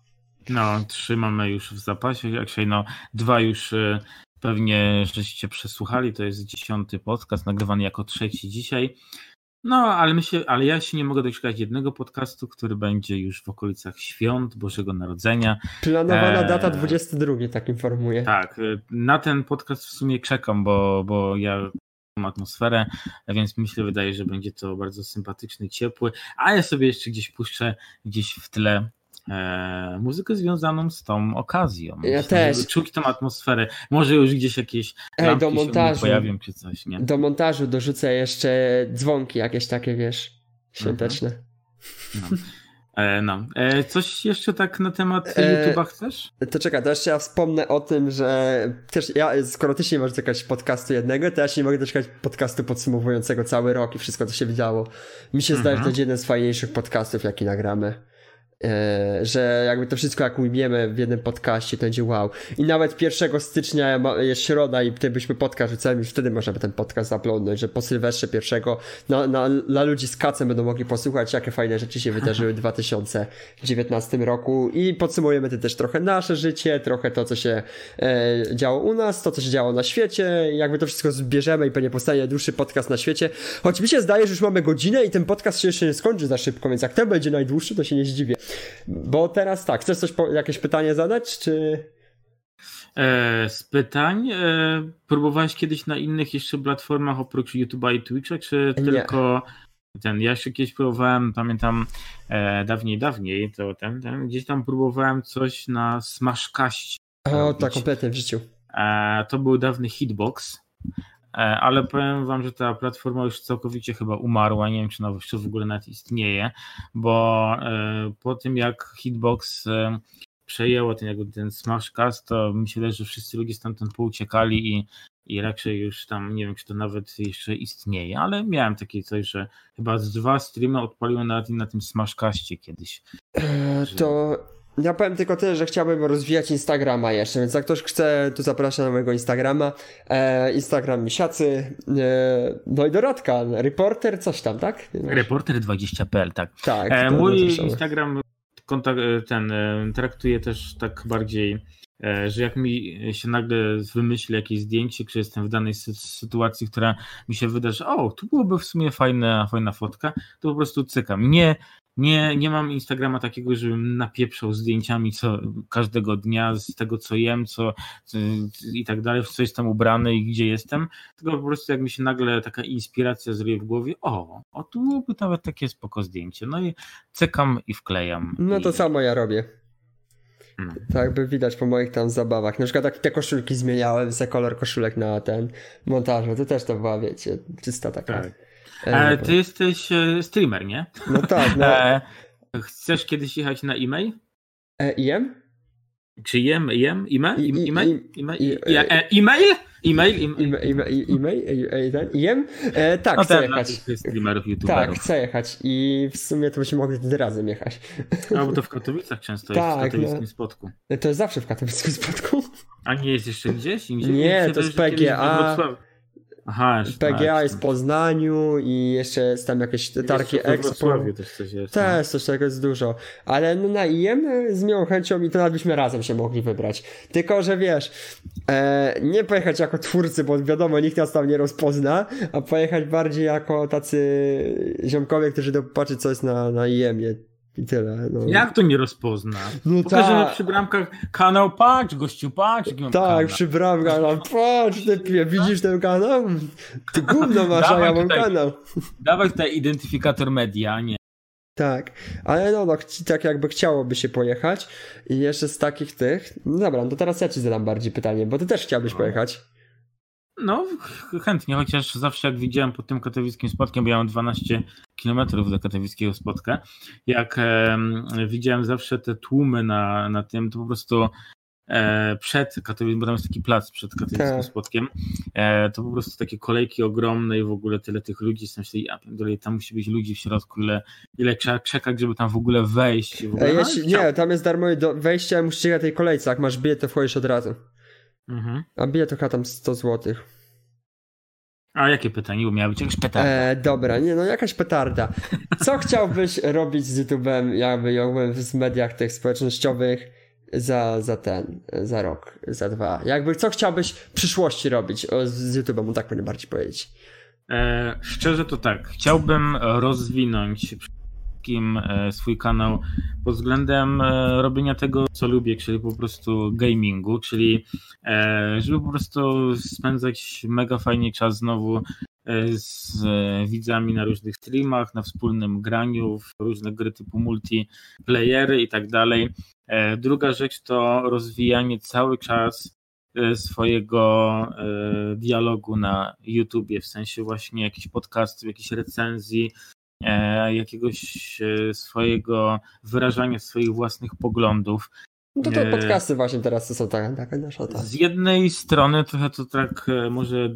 No, trzy mamy już w zapasie. Jak się, no, dwa już e, pewnie żeście przesłuchali. To jest dziesiąty podcast, nagrywany jako trzeci dzisiaj. No, ale, my się, ale ja się nie mogę doczekać jednego podcastu, który będzie już w okolicach świąt Bożego Narodzenia. Planowana Eee. data 22, tak informuję. Tak, y, na ten podcast w sumie czekam, bo, bo ja mam atmosferę, więc myślę, wydaje, że będzie to bardzo sympatyczny, ciepły, a ja sobie jeszcze gdzieś puszczę gdzieś w tle e, muzykę związaną z tą okazją. Ja Myślę, też. Czuć tą atmosferę. Może już gdzieś jakieś Ej, do się montażu. pojawią czy coś, nie? Do montażu dorzucę jeszcze dzwonki jakieś takie, wiesz, świąteczne. No. E, no. E, coś jeszcze tak na temat E, YouTube'a chcesz? To czekaj, to jeszcze ja wspomnę o tym, że też ja, skoro ty się nie możesz doczekać podcastu jednego, to ja się nie mogę doczekać podcastu podsumowującego cały rok i wszystko, co się widziało. Mi się zdaje, że to Mhm. będzie jeden z fajniejszych podcastów, jaki nagramy. E, że jakby to wszystko jak ujmiemy w jednym podcaście, to będzie wow. I nawet 1 stycznia jest środa i wtedy byśmy podcast rzucali i wtedy można by ten podcast uploadnąć, że po Sylwestrze pierwszego na, na, dla ludzi z kacem będą mogli posłuchać, jakie fajne rzeczy się wydarzyły w 2019 roku i podsumujemy ty też trochę nasze życie, trochę to, co się e, działo u nas, to, co się działo na świecie, jakby to wszystko zbierzemy i pewnie powstanie dłuższy podcast na świecie. Choć mi się zdaje, że już mamy godzinę i ten podcast się jeszcze nie skończy za szybko, więc jak ten będzie najdłuższy, to się nie zdziwię. Bo teraz tak, chcesz coś, po, jakieś pytanie zadać, czy... E, z pytań, e, próbowałeś kiedyś na innych jeszcze platformach oprócz YouTube'a i Twitcha, czy Nie. tylko ten, ja jeszcze kiedyś próbowałem, pamiętam e, dawniej, dawniej, to ten, ten, gdzieś tam próbowałem coś na Smashcast. O, tak, kompletnie w życiu. E, to był dawny hitbox, ale powiem wam, że ta platforma już całkowicie chyba umarła, nie wiem czy, nawet, w ogóle nawet istnieje, bo e, po tym jak hitbox e, przejęło ten, jakby ten Smashcast, to mi się wydaje, że wszyscy ludzie stamtąd pouciekali i, i raczej już tam, nie wiem czy to nawet jeszcze istnieje, ale miałem takie coś, że chyba z dwa streamy odpaliłem nawet na tym Smashcaście kiedyś. E, to ja powiem tylko tyle, że chciałbym rozwijać Instagrama jeszcze, więc jak ktoś chce, to zapraszam na mojego Instagrama. E, Instagram Misiacy, e, no i Dorotka, reporter, coś tam, tak? Reporter20.pl, tak. Tak. E, mój. Instagram e, ten e, traktuje też tak bardziej, że jak mi się nagle wymyśli jakieś zdjęcie, czy jestem w danej sy- sytuacji, która mi się wyda, że o, tu byłoby w sumie fajna, fajna fotka, to po prostu cykam. Nie, nie, nie mam Instagrama takiego, żebym napieprzał zdjęciami co, każdego dnia z tego, co jem, co co- i tak dalej, w co jestem ubrany i gdzie jestem, tylko po prostu jak mi się nagle taka inspiracja zrobi w głowie, o, o tu byłoby nawet takie spoko zdjęcie. No i cykam i wklejam. No to I, samo ja robię. No. Tak by widać po moich tam zabawach. Na przykład jak te koszulki zmieniałem, za kolor koszulek na ten montażu, to też to była, wiecie, czysta taka. Tak. e, E, ty jesteś e, streamer, nie? No tak, no. E, chcesz kiedyś jechać na e-mail? E, IM? Czy jem, jem, e-mail? I- i- E-mail? i- E-mail? i- jechać. dla tych streamerów, Tak, youtuberów. chcę jechać i w sumie to byśmy mogli wtedy razem jechać. No bo to w Katowicach często jest, w Tak, katowickim no. spotku. To jest zawsze w katowickim spotku. A nie jest jeszcze gdzieś? Indziej? Nie, to jest PGA. Aha, jeszcze PGA tak, jest w Poznaniu i jeszcze jest tam jakieś targi Expo. Wrocławiu też coś jest. no. Też, coś tego jest dużo. Ale no na IM z miłą chęcią i to nawet byśmy razem się mogli wybrać. Tylko, że wiesz, e, nie pojechać jako twórcy, bo wiadomo, nikt nas tam nie rozpozna, a pojechać bardziej jako tacy ziomkowie, którzy idą popatrzeć, co jest na, na IM-ie. I tyle. No. Jak to nie rozpozna? No Pokażemy przy bramkach kanał, patrz, gościu, patrz. Tak, kanał. przy bramkach, no, patrz, ty pie, widzisz ten kanał? Ty gówno masz, a ja mam tutaj. kanał. Dawaj tutaj identyfikator media, nie. Tak, ale no, no, tak jakby chciałoby się pojechać i jeszcze z takich tych, no dobra, no to teraz ja ci zadam bardziej pytanie, bo ty też chciałbyś No. pojechać. No, ch- chętnie, chociaż zawsze jak widziałem pod tym katowickim spotkiem, bo ja mam 12 km do katowickiego spotka, jak em, widziałem zawsze te tłumy na, na tym, to po prostu e, przed katowickim, bo tam jest taki plac przed katowickim Tak. spotkiem, e, to po prostu takie kolejki ogromne i w ogóle tyle tych ludzi, jestem myślę, ja pierdolę, tam musi być ludzi w środku, ile, ile trzeba czekać, żeby tam w ogóle wejść. W ogóle, E, no, jeśli, chciał- nie, tam jest darmowe do wejścia, musisz czekać tej kolejce, jak masz bilet, to wchodzisz od razu. Mhm. A bilet to chyba tam 100 złotych. A jakie pytanie? Bo miała być jakaś petarda. E, dobra, nie no, jakaś petarda. Co chciałbyś robić z YouTube'em, jakby jakby w mediach tych społecznościowych za, za ten, za rok, za dwa? Jakby co chciałbyś w przyszłości robić z YouTube'em, tak powinien bardziej powiedzieć. E, szczerze to tak, chciałbym rozwinąć wszystkim e, swój kanał pod względem e, robienia tego, co lubię, czyli po prostu gamingu, czyli e, żeby po prostu spędzać mega fajnie czas znowu z widzami na różnych streamach, na wspólnym graniu w różne gry typu multiplayery i tak dalej. Druga rzecz to rozwijanie cały czas swojego dialogu na YouTubie, w sensie właśnie jakichś podcastów, jakichś recenzji, jakiegoś e, swojego wyrażania swoich własnych poglądów. No to te Nie. podcasty właśnie teraz to są taka, taka nasza ta. Z jednej strony trochę to tak e, może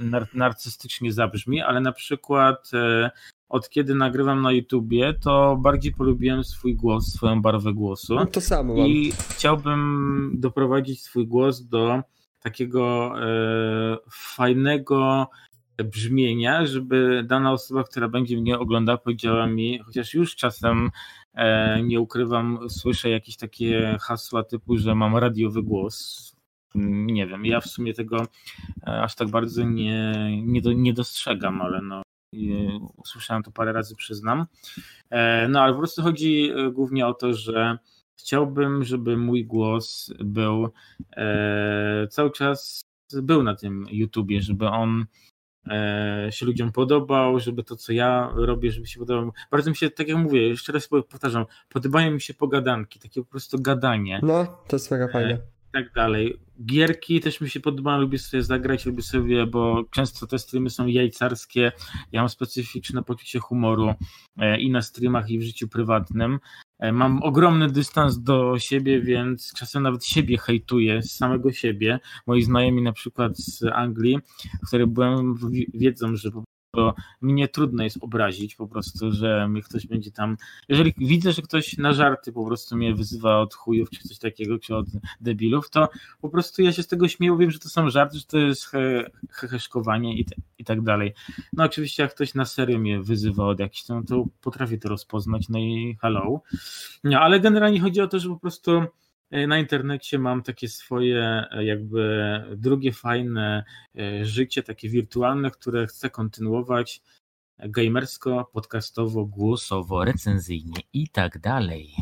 nar- narcystycznie zabrzmi, ale na przykład e, od kiedy nagrywam na YouTubie, to bardziej polubiłem swój głos, swoją barwę głosu. No to samo mam. I chciałbym doprowadzić swój głos do takiego e, fajnego brzmienia, żeby dana osoba, która będzie mnie oglądała, powiedziała mi, chociaż już czasem e, nie ukrywam, słyszę jakieś takie hasła typu, że mam radiowy głos. Nie wiem, ja w sumie tego e, aż tak bardzo nie, nie, do, nie dostrzegam, ale no, usłyszałem to parę razy, przyznam. E, No ale po prostu chodzi e, głównie o to, że chciałbym, żeby mój głos był e, cały czas był na tym YouTubie, żeby on się ludziom podobał, żeby to, co ja robię, żeby się podobało. Bardzo mi się, tak jak mówię, jeszcze raz powtarzam, podobają mi się pogadanki, takie po prostu gadanie No, to jest mega fajne. Tak dalej. Gierki też mi się podobają, lubię sobie zagrać, lubię sobie, bo często te streamy są jajcarskie. Ja mam specyficzne poczucie humoru e, i na streamach, i w życiu prywatnym. E, Mam ogromny dystans do siebie, więc czasem nawet siebie hejtuję, samego siebie. Moi znajomi na przykład z Anglii, w której byłem, wiedzą, że po prostu mnie trudno jest obrazić po prostu, że mnie ktoś będzie tam jeżeli widzę, że ktoś na żarty po prostu mnie wyzywa od chujów, czy coś takiego, czy od debilów, to po prostu ja się z tego śmieję, wiem, że to są żarty, że to jest he, heheszkowanie i, i tak dalej. No oczywiście jak ktoś na serio mnie wyzywa od jakichś, no to potrafię to rozpoznać, no i hello. No, ale generalnie chodzi o to, że po prostu na internecie mam takie swoje e, jakby drugie fajne e, życie, takie wirtualne, które chcę kontynuować gamersko, podcastowo, głosowo, recenzyjnie i tak dalej.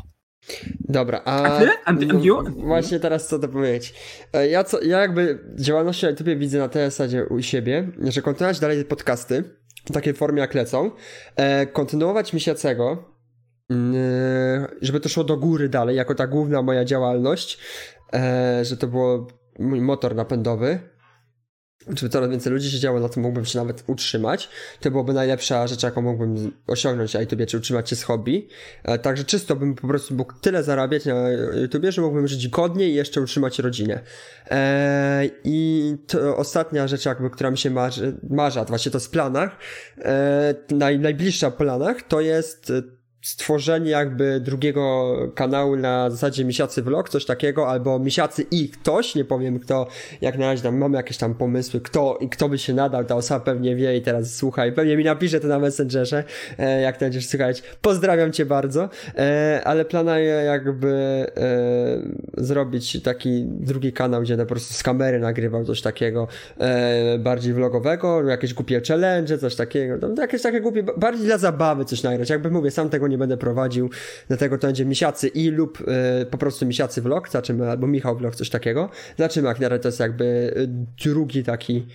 Dobra, a... A ty? A ty? no, You? Właśnie teraz co to powiedzieć. E, Ja, co, ja jakby działalność na YouTube widzę na tej zasadzie u siebie, że kontynuować dalej podcasty w takiej formie jak lecą, e, kontynuować Misiacego, żeby to szło do góry dalej, jako ta główna moja działalność, e, że to było mój motor napędowy, żeby coraz więcej ludzi się działo, na tym mógłbym się nawet utrzymać. To byłoby najlepsza rzecz, jaką mógłbym osiągnąć na YouTubie, czy utrzymać się z hobby. E, Także czysto bym po prostu mógł tyle zarabiać na YouTubie, że mógłbym żyć godnie i jeszcze utrzymać rodzinę. Eee, I to ostatnia rzecz, jakby, która mi się marzy, marzy a właśnie to z planach, e, naj, najbliższa planach, to jest e, stworzenie jakby drugiego kanału na zasadzie Misiacy Vlog, coś takiego, albo Misiacy i ktoś, nie powiem kto, jak na razie tam mamy jakieś tam pomysły, kto i kto by się nadał, ta osoba pewnie wie i teraz słuchaj, pewnie mi napisze to na Messengerze, e, jak to będziesz słuchać. Pozdrawiam cię bardzo, e, ale planuję jakby e, zrobić taki drugi kanał, gdzie po prostu z kamery nagrywał coś takiego bardziej vlogowego, jakieś głupie challenge, coś takiego, jakieś takie głupie, bardziej dla zabawy coś nagrać, jakby mówię, sam tego nie będę prowadził, dlatego to będzie Misiacy i lub e, po prostu Misiacy Vlog, zobaczymy, albo Michał Vlog, coś takiego, zobaczymy, jak na razie to jest jakby e, drugi taki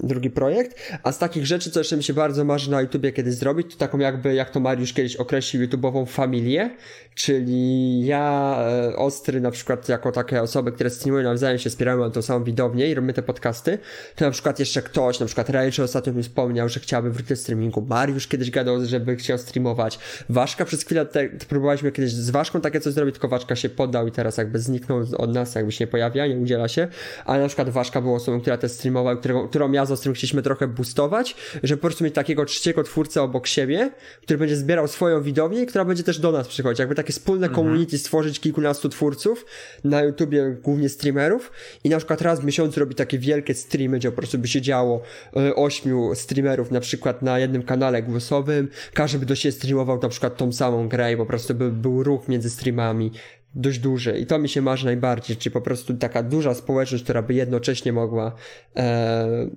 drugi projekt. A z takich rzeczy, co jeszcze mi się bardzo marzy na YouTubie kiedyś zrobić, to taką jakby, jak to Mariusz kiedyś określił, YouTube'ową familię, czyli ja, e, Ostry na przykład jako takie osoby, które streamują nawzajem się wspierają na tą samą widownię i robimy te podcasty, to na przykład jeszcze ktoś, na przykład Rachel ostatnio mi wspomniał, że chciałaby wrócić do streamingu, Mariusz kiedyś gadał, żeby chciał streamować, Waszka przez chwilę, te, próbowaliśmy kiedyś z Waszką takie coś zrobić, tylko Waszka się poddał i teraz jakby zniknął od nas, jakby się nie pojawia, nie udziela się, ale na przykład Waszka była osobą, która też streamowała, którą, którą ja z Ostrym chcieliśmy trochę boostować, że po prostu mieć takiego trzeciego twórcę obok siebie, który będzie zbierał swoją widownię i która będzie też do nas przychodzić, jakby takie wspólne mhm. community stworzyć kilkunastu twórców na YouTubie, głównie streamerów. I na przykład raz w miesiącu robić takie wielkie streamy, gdzie po prostu by się działo e, ośmiu streamerów na przykład na jednym kanale głosowym, każdy by do siebie streamował na przykład tą samą grę i po prostu by był ruch między streamami dość duży i to mi się marzy najbardziej, czyli po prostu taka duża społeczność, która by jednocześnie mogła e,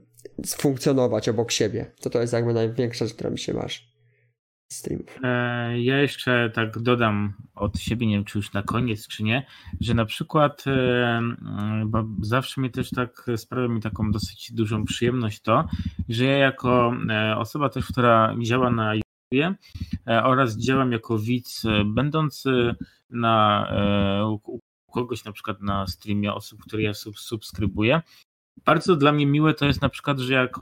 funkcjonować obok siebie. To to jest jakby największa rzecz, która mi się marzy. Streamów. E, ja jeszcze tak dodam od siebie, nie wiem czy już na koniec, czy nie, że na przykład e, bo zawsze mnie też tak sprawia mi taką dosyć dużą przyjemność to, że ja jako e, osoba też, która działa na YouTubie oraz działam jako widz, będący na u kogoś na przykład na streamie osób, które ja sub, subskrybuję, bardzo dla mnie miłe to jest na przykład, że jak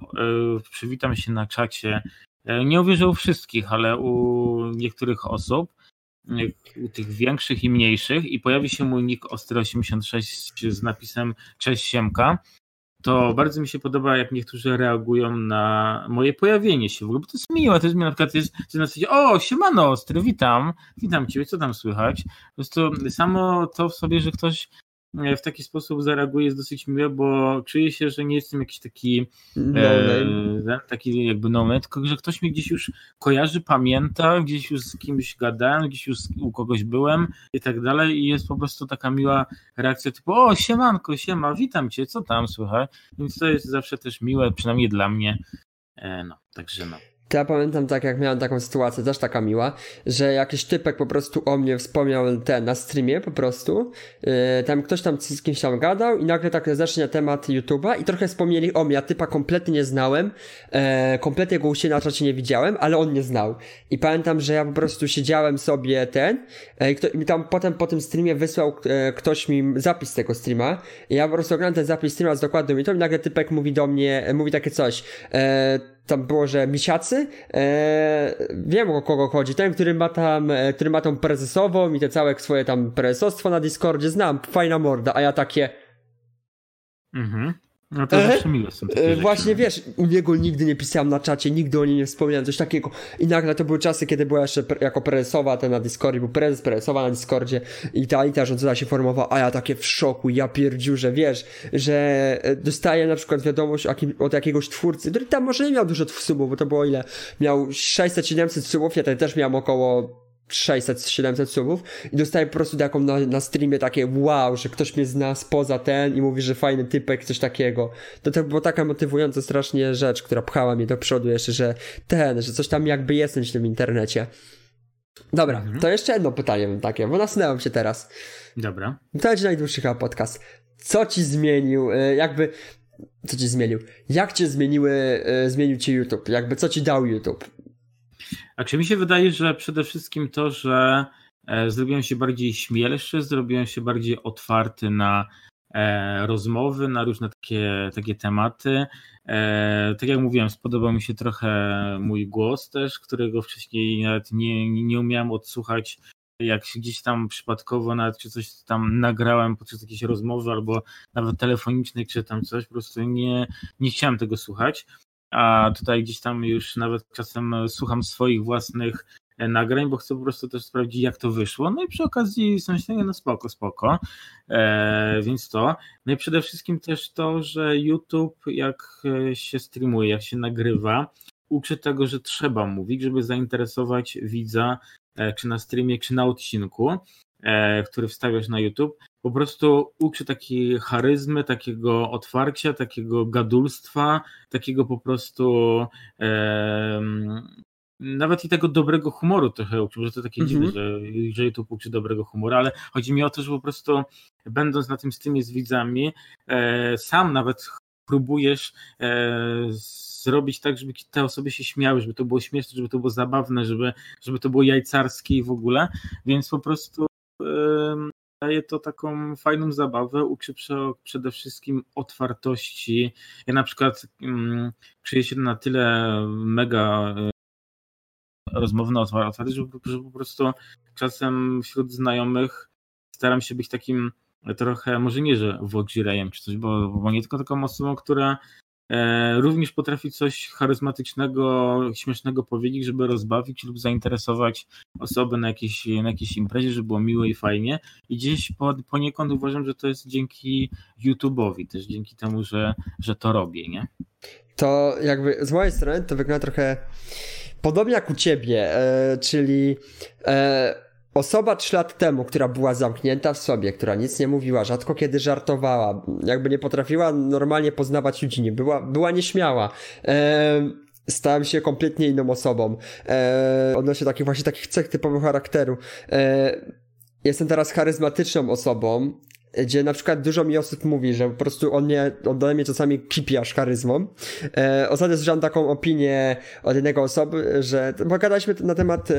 przywitam się na czacie E, nie uwierzę u wszystkich, ale u niektórych osób, u tych większych i mniejszych i pojawi się mój nick Ostry86 z napisem Cześć Siemka, to bardzo mi się podoba, jak niektórzy reagują na moje pojawienie się. W ogóle bo to jest miłe, to jest miłe, na przykład jest, jest na zasadzie, o, siemano Ostry, witam, witam Ciebie, co tam słychać? Po prostu samo to w sobie, że ktoś w taki sposób zareaguje jest dosyć miłe, bo czuję się, że nie jestem jakiś taki no e, taki jakby nowy, tylko że ktoś mnie gdzieś już kojarzy, pamięta, gdzieś już z kimś gadałem, gdzieś już u kogoś byłem i tak dalej i jest po prostu taka miła reakcja typu o siemanko, siema, witam cię, co tam, słuchaj, więc to jest zawsze też miłe, przynajmniej dla mnie, e, no, także no. To ja pamiętam tak, jak miałem taką sytuację, też taka miła, że jakiś typek po prostu o mnie wspomniał ten na streamie po prostu. Yy, tam ktoś tam z kimś tam gadał i nagle tak zacznie temat YouTube'a i trochę wspomnieli o mnie. Ja typa kompletnie nie znałem, e, kompletnie go u siebie na czacie nie widziałem, ale on nie znał. I pamiętam, że ja po prostu siedziałem sobie ten e, i, kto, i tam potem po tym streamie wysłał e, ktoś mi zapis tego streama i ja po prostu oglądam ten zapis streama z dokładną mi to i nagle typek mówi do mnie, mówi takie coś, tam było, że misiacy, e, wiem o kogo chodzi, ten, który ma tam, e, który ma tą prezesową i te całe swoje tam prezesostwo na Discordzie, znam, fajna morda, a ja takie... Mhm. No to zawsze miłe są takie Właśnie wiesz, u niego nigdy nie pisałem na czacie, nigdy o nim nie wspomniałem, coś takiego. I nagle to były czasy, kiedy była jeszcze jako prezesowa ten na Discordzie, był prezes, prezesowa na Discordzie i ta, i ta rządząca się formowała, a ja takie w szoku, ja pierdziu, że wiesz, że e, dostaję na przykład wiadomość od jakiegoś twórcy, który tam może nie miał dużo subów, bo to było ile? Miał 600-700 subów, ja ten też miałem około 600-700 subów i dostaję po prostu taką na, na streamie takie wow, że ktoś mnie zna spoza ten i mówi, że fajny typek, coś takiego. To to była taka motywująca strasznie rzecz, która pchała mnie do przodu jeszcze, że ten, że coś tam jakby jest w tym internecie. Dobra, mhm. to jeszcze jedno pytanie mam takie, bo nasunęłam się teraz. Dobra. To będzie najdłuższy chyba podcast. Co ci zmienił, e, jakby, co ci zmienił? Jak cię zmieniły, e, zmienił ci YouTube? Jakby co ci dał YouTube? A czy mi się wydaje, że przede wszystkim to, że e, zrobiłem się bardziej śmielszy, zrobiłem się bardziej otwarty na e, rozmowy, na różne takie, takie tematy. E, tak jak mówiłem, spodobał mi się trochę mój głos też, którego wcześniej nawet nie, nie umiałem odsłuchać jak gdzieś tam przypadkowo nawet czy coś tam nagrałem podczas jakiejś rozmowy albo nawet telefonicznej czy tam coś, po prostu nie, nie chciałem tego słuchać a tutaj gdzieś tam już nawet czasem słucham swoich własnych e, nagrań, bo chcę po prostu też sprawdzić, jak to wyszło. No i przy okazji myślę, no spoko, spoko. E, więc to. No i przede wszystkim też to, że YouTube, jak e, się streamuje, jak się nagrywa, uczy tego, że trzeba mówić, żeby zainteresować widza, e, czy na streamie, czy na odcinku, e, który wstawiasz na YouTube po prostu uczy takiej charyzmy, takiego otwarcia, takiego gadulstwa, takiego po prostu e, nawet i tego dobrego humoru trochę uczył, że to takie mm -hmm. dziwne, że, że YouTube uczy dobrego humoru, ale chodzi mi o to, że po prostu będąc na tym streamie z widzami, e, sam nawet próbujesz e, zrobić tak, żeby te osoby się śmiały, żeby to było śmieszne, żeby to było zabawne, żeby, żeby to było jajcarskie i w ogóle, więc po prostu daje to taką fajną zabawę, uczy przede wszystkim otwartości. Ja na przykład um, czuję się na tyle mega e, rozmowny, otwarty, że, że po prostu czasem wśród znajomych staram się być takim trochę, może nie, że wodzirejem czy coś, bo, bo nie tylko taką osobą, która również potrafi coś charyzmatycznego, śmiesznego powiedzieć, żeby rozbawić lub zainteresować osobę na jakiejś, na jakiejś imprezie, żeby było miło i fajnie. I gdzieś po, poniekąd uważam, że to jest dzięki YouTube'owi, też dzięki temu, że, że to robię, nie? To jakby z mojej strony to wygląda trochę podobnie jak u ciebie, e, czyli e, Osoba trzy lat temu, która była zamknięta w sobie, która nic nie mówiła, rzadko kiedy żartowała, jakby nie potrafiła normalnie poznawać ludzi, nie była, była nieśmiała. Eee, stałem się kompletnie inną osobą. Eee, odnośnie takich właśnie takich cech typowego charakteru. Eee, jestem teraz charyzmatyczną osobą, gdzie na przykład dużo mi osób mówi, że po prostu on mnie, on do mnie czasami kipi aż charyzmą. E, ostatnio słyszałem taką opinię od jednego osoby, że pogadaliśmy na temat e,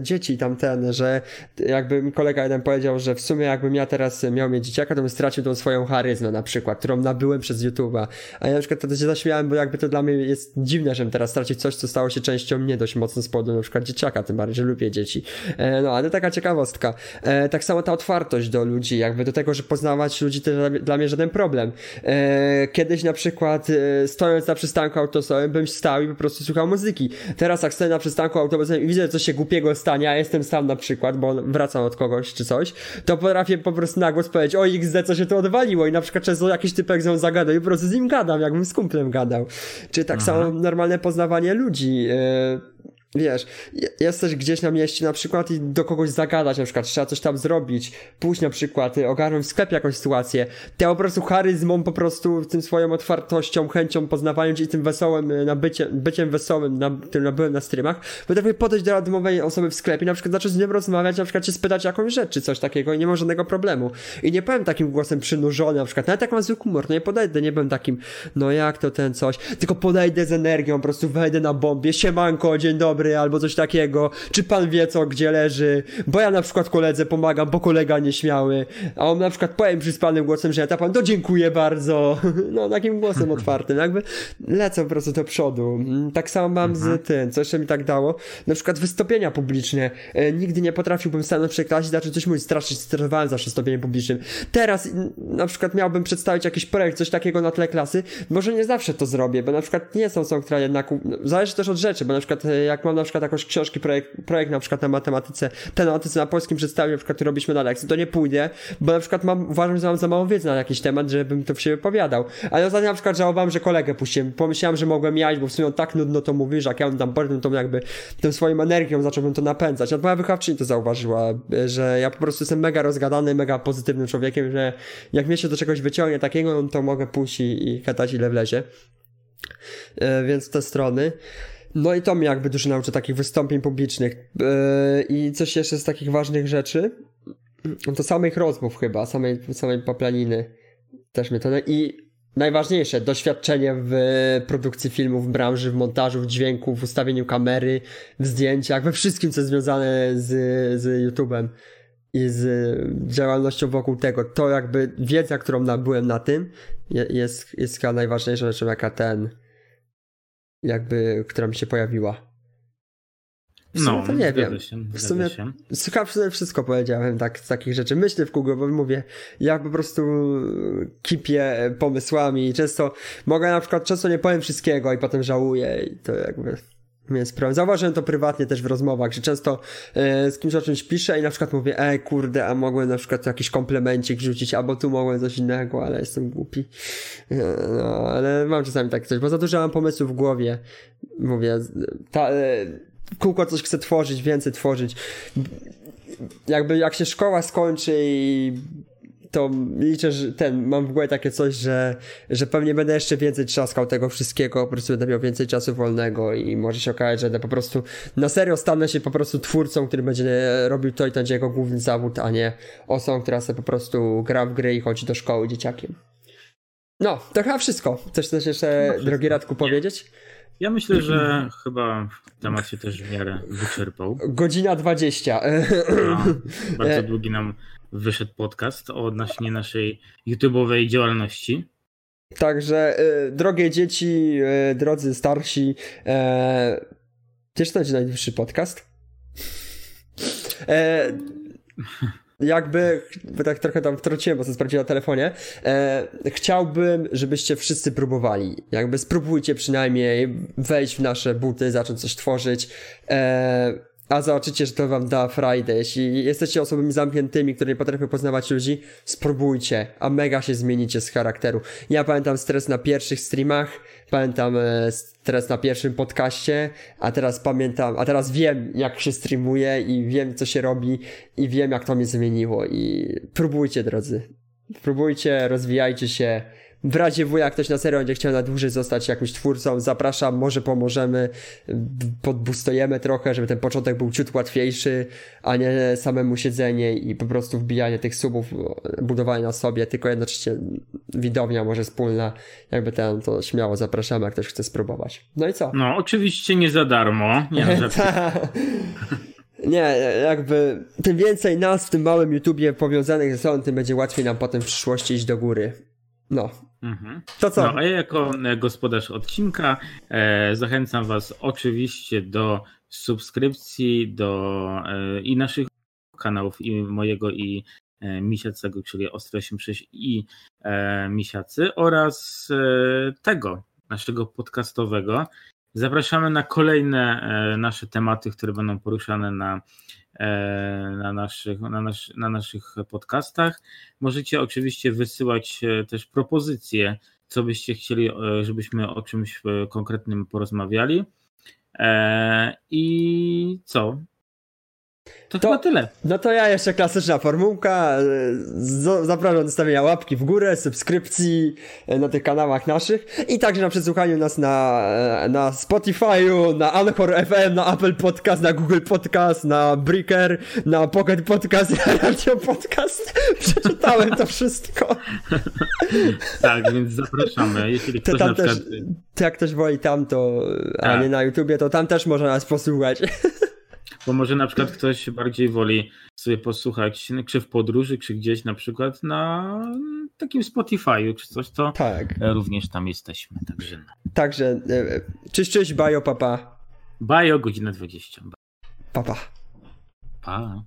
dzieci tamten, że jakby mi kolega jeden powiedział, że w sumie jakbym ja teraz miał mieć dzieciaka, to bym stracił tą swoją charyzmę na przykład, którą nabyłem przez YouTube'a. A ja na przykład wtedy się zaśmiałem, bo jakby to dla mnie jest dziwne, żebym teraz stracił coś, co stało się częścią mnie dość mocno z powodu na przykład dzieciaka, tym bardziej, że lubię dzieci. E, no, ale taka ciekawostka. E, tak samo ta otwartość do ludzi, jakby do tego tego, że poznawać ludzi to dla mnie żaden problem. E, kiedyś na przykład e, stojąc na przystanku autobusowym bym stał i po prostu słuchał muzyki. Teraz jak stoję na przystanku autobusowym i widzę, coś się głupiego stanie, a jestem sam na przykład, bo wracam od kogoś czy coś, to potrafię po prostu na głos powiedzieć, o XD, co się to odwaliło i na przykład często jakiś typek z nią zagadał i po prostu z nim gadam, jakbym z kumplem gadał. Czy tak Aha. samo normalne poznawanie ludzi. E, wiesz, jesteś gdzieś na mieście na przykład i do kogoś zagadać, na przykład trzeba coś tam zrobić, pójść na przykład, y, ogarnąć w sklepie jakąś sytuację, te po prostu charyzmą, po prostu tym swoją otwartością, chęcią poznawania i tym wesołym, y, na bycie, byciem wesołym, na, tym nabyłem na streamach, potrafię podejść do randomowej osoby w sklepie, na przykład zacząć z nią rozmawiać, na przykład się spytać jakąś rzecz, czy coś takiego i nie ma żadnego problemu. I nie powiem takim głosem przynurzony, na przykład, nawet jak mam zwykły humor, no nie podejdę, nie będę takim, no jak to ten coś, tylko podejdę z energią, po prostu wejdę na bombie, siemanko, dzień dobry, albo coś takiego, czy pan wie co, gdzie leży, bo ja na przykład koledze pomagam, bo kolega nieśmiały, a on na przykład powiem przyspanym głosem, że ja pan, to dziękuję bardzo, no takim głosem otwartym, jakby lecę po prostu do przodu. Tak samo mam mhm. z tym, co jeszcze mi tak dało, na przykład wystąpienia publiczne. E, nigdy nie potrafiłbym stanąć przy klasie zacząć coś mówić, strasznie stresowałem za wystąpieniem publicznym. Teraz na przykład miałbym przedstawić jakiś projekt, coś takiego na tle klasy, może nie zawsze to zrobię, bo na przykład nie są osobą, która jednak, zależy też od rzeczy, bo na przykład e, jak mam na przykład jakąś książki, projekt, projekt na przykład na matematyce, ten matematyce na polskim przedstawił, na przykład, który robiliśmy na lekcji, to nie pójdę, bo na przykład mam, uważam, że mam za mało wiedzy na jakiś temat, żebym to w siebie opowiadał. Ale ostatnio na przykład żałowałem, że kolegę puściłem. Pomyślałem, że mogłem jać, bo w sumie on tak nudno to mówi, że jak ja bym tam pornął, to jakby tą swoją energią zacząłbym to napędzać. A moja wychowawczyni to zauważyła, że ja po prostu jestem mega rozgadany, mega pozytywnym człowiekiem, że jak mnie się do czegoś wyciągnie takiego, to mogę pójść i, i ile wlezie. E, więc te strony. No i to mnie jakby dużo nauczy takich wystąpień publicznych. Yy, I coś jeszcze z takich ważnych rzeczy, to samych rozmów chyba, samej, samej paplaniny też mnie to... I najważniejsze, doświadczenie w produkcji filmów, w branży, w montażu, w dźwięku, w ustawieniu kamery, w zdjęciach, we wszystkim, co jest związane z, z YouTube'em i z działalnością wokół tego. To jakby wiedza, którą nabyłem na tym, jest, jest chyba najważniejsza rzeczą, jaka ten jakby, która mi się pojawiła. W sumie no, to nie wiem. Się, w sumie. Chyba wszystko powiedziałem tak, z takich rzeczy. Myślę w kółko, bo mówię, ja po prostu kipię pomysłami i często mogę na przykład, często nie powiem wszystkiego i potem żałuję i to jakby więc problem. Zauważyłem to prywatnie też w rozmowach, że często e, z kimś o czymś piszę i na przykład mówię, ej kurde, a mogłem na przykład jakiś komplemencik rzucić, albo tu mogłem coś innego, ale jestem głupi. E, no, ale mam czasami tak coś, bo za dużo mam pomysłów w głowie. Mówię, ta, e, kółko coś chcę tworzyć, więcej tworzyć. Jakby jak się szkoła skończy i to liczę, że ten, mam w głowie takie coś, że, że pewnie będę jeszcze więcej trzaskał tego wszystkiego, po prostu będę miał więcej czasu wolnego i może się okazać, że po prostu na serio stanę się po prostu twórcą, który będzie robił to i to będzie jego główny zawód, a nie osobą, która sobie po prostu gra w gry i chodzi do szkoły dzieciakiem. No, to chyba wszystko. Chcesz coś jeszcze, drogi Radku, powiedzieć? Ja myślę, że chyba temat się też w miarę wyczerpał. Godzina 20. No, bardzo długi nam wyszedł podcast odnośnie naszej YouTube'owej działalności. Także, y, drogie dzieci, y, drodzy starsi, e, wiesz, to będzie najwyższy podcast? E, jakby, tak trochę tam wtrąciłem, bo to sprawdziłem na telefonie, e, chciałbym, żebyście wszyscy próbowali. Jakby spróbujcie przynajmniej wejść w nasze buty, zacząć coś tworzyć. E, a zobaczycie, że to wam da Friday. Jeśli jesteście osobami zamkniętymi, które nie potrafią poznawać ludzi, spróbujcie, a mega się zmienicie z charakteru. Ja pamiętam stres na pierwszych streamach, pamiętam e, stres na pierwszym podcaście, a teraz pamiętam, a teraz wiem, jak się streamuje i wiem, co się robi i wiem, jak to mnie zmieniło i próbujcie, drodzy. Próbujcie, rozwijajcie się, w razie W, jak ktoś na serio będzie chciał na dłużej zostać jakimś twórcą, zapraszam, może pomożemy, podbustujemy trochę, żeby ten początek był ciut łatwiejszy, a nie samemu siedzenie i po prostu wbijanie tych subów, budowanie na sobie, tylko jednocześnie widownia może wspólna, jakby ten, to śmiało zapraszamy, jak ktoś chce spróbować. No i co? No, oczywiście nie za darmo. Nie, no, Nie, jakby tym więcej nas w tym małym YouTubie powiązanych ze sobą, tym będzie łatwiej nam potem w przyszłości iść do góry. No. Mhm. To co? No, a ja jako e, gospodarz odcinka e, zachęcam Was oczywiście do subskrypcji do e, i naszych kanałów, i mojego, i e, Misiacego, czyli Ostro 86 i e, Misiacy oraz e, tego naszego podcastowego. Zapraszamy na kolejne e, nasze tematy, które będą poruszane na na naszych, na, nasz, na naszych podcastach. Możecie oczywiście wysyłać e, też propozycje, co byście chcieli, e, żebyśmy o czymś konkretnym porozmawiali. I co? To, to chyba tyle. No to ja jeszcze klasyczna formułka. Zapraszam do stawienia łapki w górę, subskrypcji e, na tych kanałach naszych i także na przesłuchaniu nas na, e, na Spotify'u, na Anchor FM, na Apple Podcast, na Google Podcast, na Breaker, na Pocket Podcast, na Radio Podcast. Przeczytałem to wszystko. tak, więc zapraszamy. Jeśli ktoś tam przykład... też, jak ktoś woli tam, to, a tak. nie na YouTubie, to tam też można nas posłuchać. Bo może na przykład ktoś bardziej woli sobie posłuchać, czy w podróży, czy gdzieś na przykład na takim Spotify'u, czy coś, to tak. również tam jesteśmy. Także, no. także e, cześć, cześć, bajo, papa. Bajo, godzina 20. Papa. Pa.